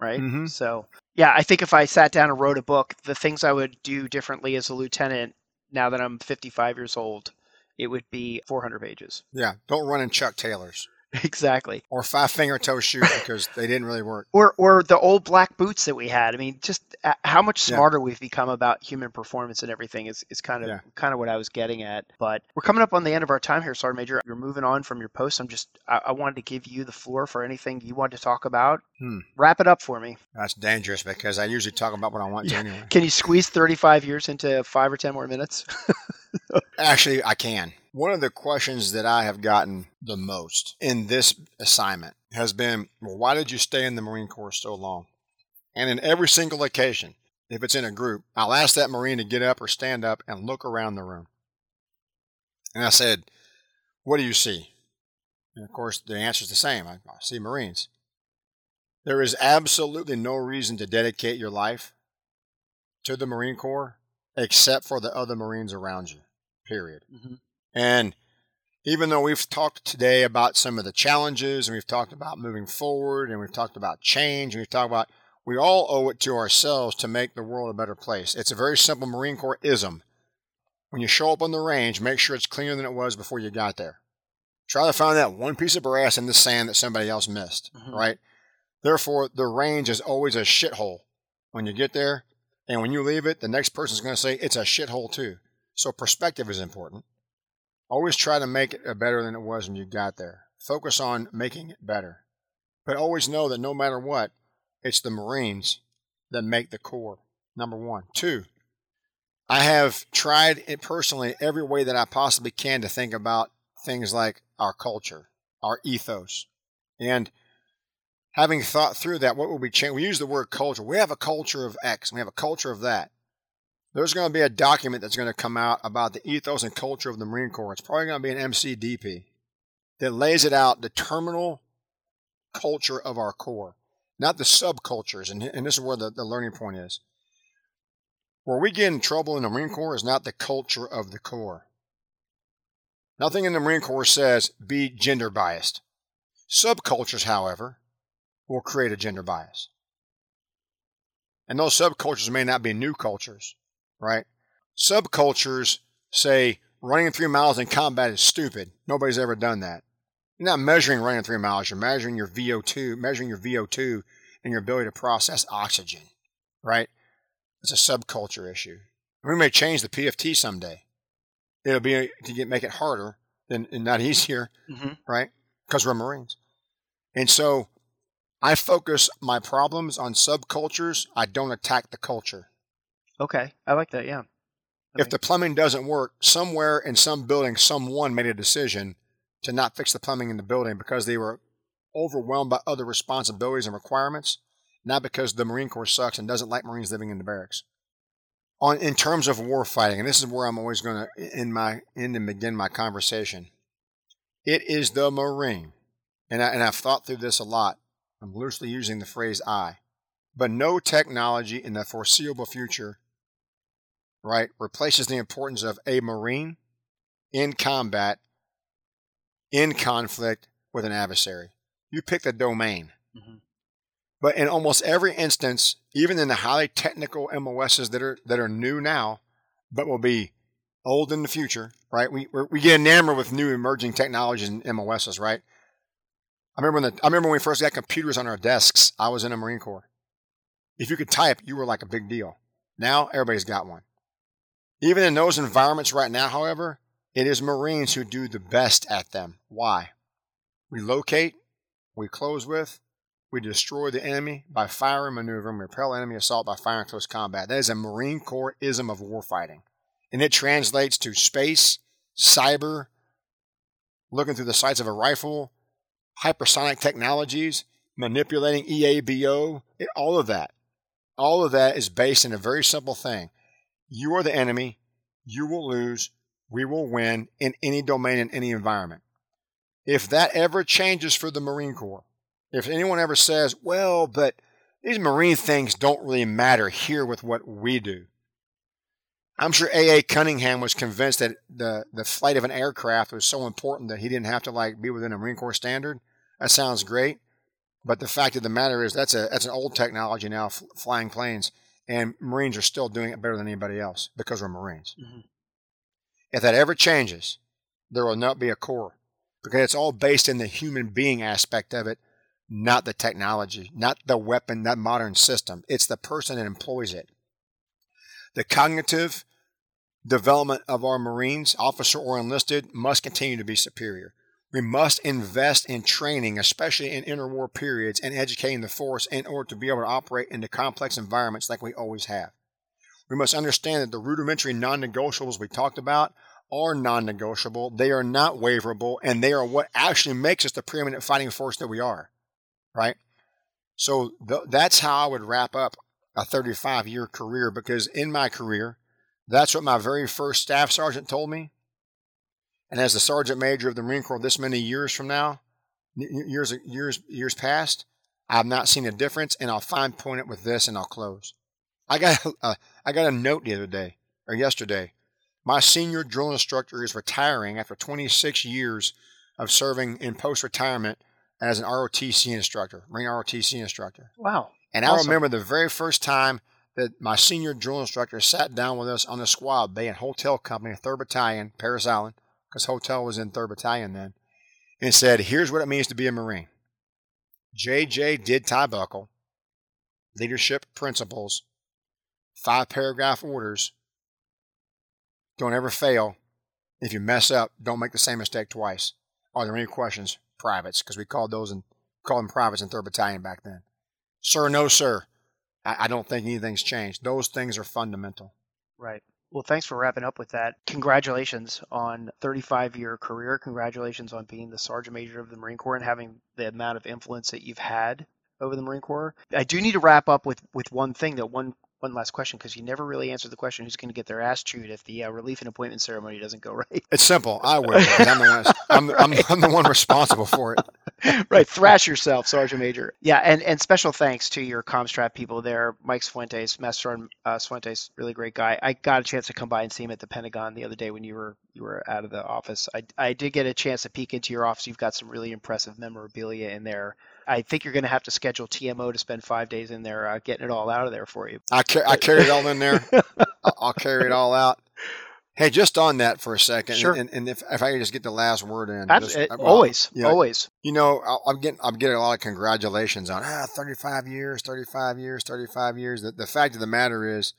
Right. Mm-hmm. So yeah, I think if I sat down and wrote a book, the things I would do differently as a lieutenant now that I'm 55 years old, it would be 400 pages. Yeah, don't run in Chuck Taylors. [LAUGHS] Exactly. Or five finger toe shoes because they didn't really work. Or or the old black boots that we had. I mean, just uh, how much smarter yeah. we've become about human performance and everything is, is kind of yeah. kind of what I was getting at. But we're coming up on the end of our time here, Sergeant Major. You're moving on from your post. I'm just I, I wanted to give you the floor for anything you want to talk about. Hmm. Wrap it up for me. That's dangerous because I usually talk about what I want to anyway. Can you squeeze 35 years into five or ten more minutes? [LAUGHS] Actually, I can. One of the questions that I have gotten the most in this assignment has been, well, why did you stay in the Marine Corps so long? And in every single occasion, if it's in a group, I'll ask that Marine to get up or stand up and look around the room. And I said, What do you see? And of course, the answer is the same I, I see Marines. There is absolutely no reason to dedicate your life to the Marine Corps except for the other Marines around you, period. Mm-hmm. And even though we've talked today about some of the challenges and we've talked about moving forward and we've talked about change and we've talked about we all owe it to ourselves to make the world a better place. It's a very simple Marine Corps ism. When you show up on the range, make sure it's cleaner than it was before you got there. Try to find that one piece of brass in the sand that somebody else missed, mm-hmm. right? Therefore, the range is always a shithole when you get there. And when you leave it, the next person's going to say it's a shithole too. So perspective is important. Always try to make it uh, better than it was when you got there. Focus on making it better. But always know that no matter what, it's the Marines that make the Corps, number one. Two, I have tried it personally every way that I possibly can to think about things like our culture, our ethos. And having thought through that, what will we change? We use the word culture. We have a culture of X, we have a culture of that. There's going to be a document that's going to come out about the ethos and culture of the Marine Corps. It's probably going to be an MCDP that lays it out, the terminal culture of our Corps not the subcultures. And, and this is where the, the learning point is. Where we get in trouble in the Marine Corps is not the culture of the Corps. Nothing in the Marine Corps says be gender biased. Subcultures, however, will create a gender bias. And those subcultures may not be new cultures, right? Subcultures say running three miles in combat is stupid. Nobody's ever done that. You're not measuring running three miles. You're measuring your VO2, measuring your VO2 and your ability to process oxygen, right? It's a subculture issue. We may change the PFT someday. It'll be to get, make it harder than and not [LAUGHS] easier, mm-hmm. right? Because we're Marines. And so I focus my problems on subcultures. I don't attack the culture. Okay. I like that. Yeah. if the plumbing doesn't work, somewhere in some building, someone made a decision to not fix the plumbing in the building because they were overwhelmed by other responsibilities and requirements, not because the Marine Corps sucks and doesn't like Marines living in the barracks. On in terms of war fighting, and this is where I'm always going to end my end and begin my conversation. It is the Marine, and I, and I've thought through this a lot. I'm loosely using the phrase "I," but no technology in the foreseeable future, right, replaces the importance of a Marine in combat in conflict with an adversary. You pick the domain. Mm-hmm. But in almost every instance, even in the highly technical MOSs that are that are new now, but will be old in the future, right? We we get enamored with new emerging technologies and MOSs, right? I remember when the, I remember when we first got computers on our desks. I was in the Marine Corps. If you could type, you were like a big deal. Now everybody's got one. Even in those environments right now, however, it is Marines who do the best at them. Why? We locate, we close with, we destroy the enemy by fire and maneuver, and repel enemy assault by fire and close combat. That is a Marine Corps ism of warfighting. And it translates to space, cyber, looking through the sights of a rifle, hypersonic technologies, manipulating EABO, it, all of that. All of that is based in a very simple thing. You are the enemy, you will lose, we will win in any domain, in any environment. If that ever changes for the Marine Corps, if anyone ever says, well, but these Marine things don't really matter here with what we do. I'm sure A.A. Cunningham was convinced that the, the flight of an aircraft was so important that he didn't have to like be within a Marine Corps standard. That sounds great. But the fact of the matter is that's a that's an old technology now, flying planes, and Marines are still doing it better than anybody else because we're Marines. Mm-hmm. If that ever changes, there will not be a Corps because it's all based in the human being aspect of it, not the technology, not the weapon, that modern system. It's the person that employs it. The cognitive development of our Marines, officer or enlisted, must continue to be superior. We must invest in training, especially in interwar periods, and educating the force in order to be able to operate in the complex environments like we always have. We must understand that the rudimentary non negotiables we talked about are non negotiable, they are not waverable, and they are what actually makes us the preeminent fighting force that we are. Right? So th- that's how I would wrap up a 35 year career because in my career, that's what my very first staff sergeant told me. And as the sergeant major of the Marine Corps this many years from now, years years years past, I've not seen a difference, and I'll fine point it with this, and I'll close. I got a, uh, I got a note the other day or yesterday. My senior drill instructor is retiring after 26 years of serving in post retirement as an ROTC instructor, Marine ROTC instructor. Wow. And awesome. I remember the very first time that my senior drill instructor sat down with us on the squad bay and hotel company, 3rd Battalion, Parris Island, because hotel was in 3rd Battalion then, and said, Here's what it means to be a Marine. JJ did tie buckle, leadership principles, five paragraph orders. Don't ever fail. If you mess up, don't make the same mistake twice. Are there any questions? Privates, because we called those and called them privates in 3rd Battalion back then. Sir, no, sir. I, I don't think anything's changed. Those things are fundamental. Right. Well, thanks for wrapping up with that. Congratulations on 35 year career. Congratulations on being the Sergeant Major of the Marine Corps and having the amount of influence that you've had over the Marine Corps. I do need to wrap up with, with one thing that one one last question because you never really answered the question who's going to get their ass chewed if the uh, relief and appointment ceremony doesn't go [LAUGHS] right. It's simple. I will. I'm the, one, I'm, I'm, I'm the one responsible for it. [LAUGHS] right. Thrash yourself, Sergeant Major. Yeah. And, and special thanks to your COMMSTRAT people there. Mike Cifuentes, Master uh, Cifuentes, really great guy. I got a chance to come by and see him at the Pentagon the other day when you were you were out of the office. I, I did get a chance to peek into your office. You've got some really impressive memorabilia in there. I think you're going to have to schedule TMO to spend five days in there uh, getting it all out of there for you. I, I carry it all in there. [LAUGHS] I'll carry it all out. Hey, just on that for a second, sure. and, and if, if I could just get the last word in, just, well, always, you know, always. You know, I'm getting I'm getting a lot of congratulations on ah, 35 years, 35 years, 35 years. The, the fact of the matter is,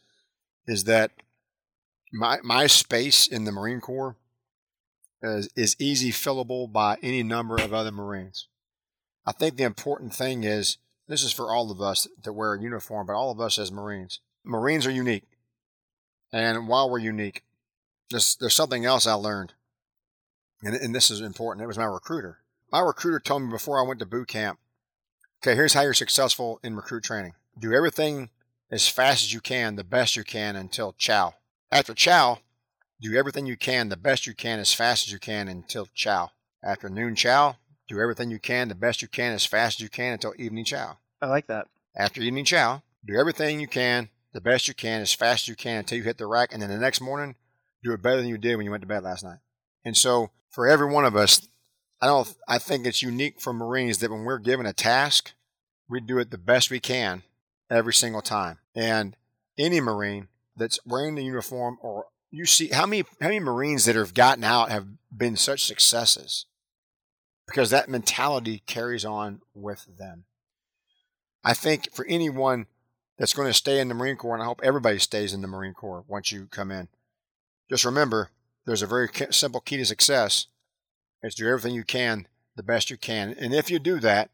is that my my space in the Marine Corps is, is easy fillable by any number of other Marines. I think the important thing is this is for all of us that wear a uniform, but all of us as Marines. Marines are unique. And while we're unique, there's, there's something else I learned. And, and this is important. It was my recruiter. My recruiter told me before I went to boot camp okay, here's how you're successful in recruit training do everything as fast as you can, the best you can until chow. After chow, do everything you can, the best you can, as fast as you can until chow. After noon chow, do everything you can, the best you can, as fast as you can until evening chow. I like that. After evening chow, do everything you can, the best you can, as fast as you can until you hit the rack. And then the next morning, do it better than you did when you went to bed last night. And so for every one of us, I don't I think it's unique for Marines that when we're given a task, we do it the best we can every single time. And any Marine that's wearing the uniform or you see how many how many Marines that have gotten out have been such successes because that mentality carries on with them. I think for anyone that's going to stay in the Marine Corps, and I hope everybody stays in the Marine Corps once you come in, just remember there's a very simple key to success. It's do everything you can the best you can. And if you do that,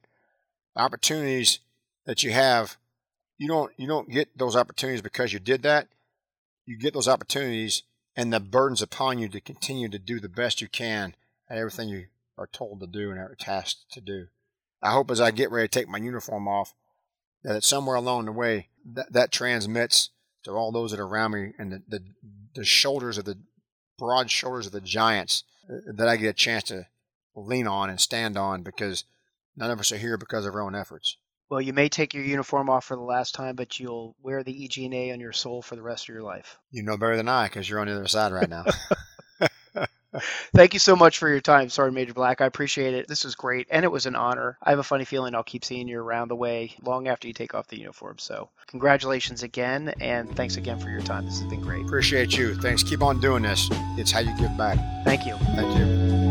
opportunities that you have, you don't you don't get those opportunities because you did that. You get those opportunities and the burdens upon you to continue to do the best you can at everything you are told to do and are tasked to do. I hope as I get ready to take my uniform off, that somewhere along the way that, that transmits to all those that are around me and the, the, the shoulders of the broad shoulders of the giants uh, that I get a chance to lean on and stand on because none of us are here because of our own efforts. Well, you may take your uniform off for the last time, but you'll wear the EG&A on your soul for the rest of your life. You know better than I because you're on the other side right now. [LAUGHS] Thank you so much for your time, Sergeant Major Black. I appreciate it. This was great, and it was an honor. I have a funny feeling I'll keep seeing you around the way long after you take off the uniform. So, congratulations again, and thanks again for your time. This has been great. Appreciate you. Thanks. Keep on doing this. It's how you give back. Thank you. Thank you.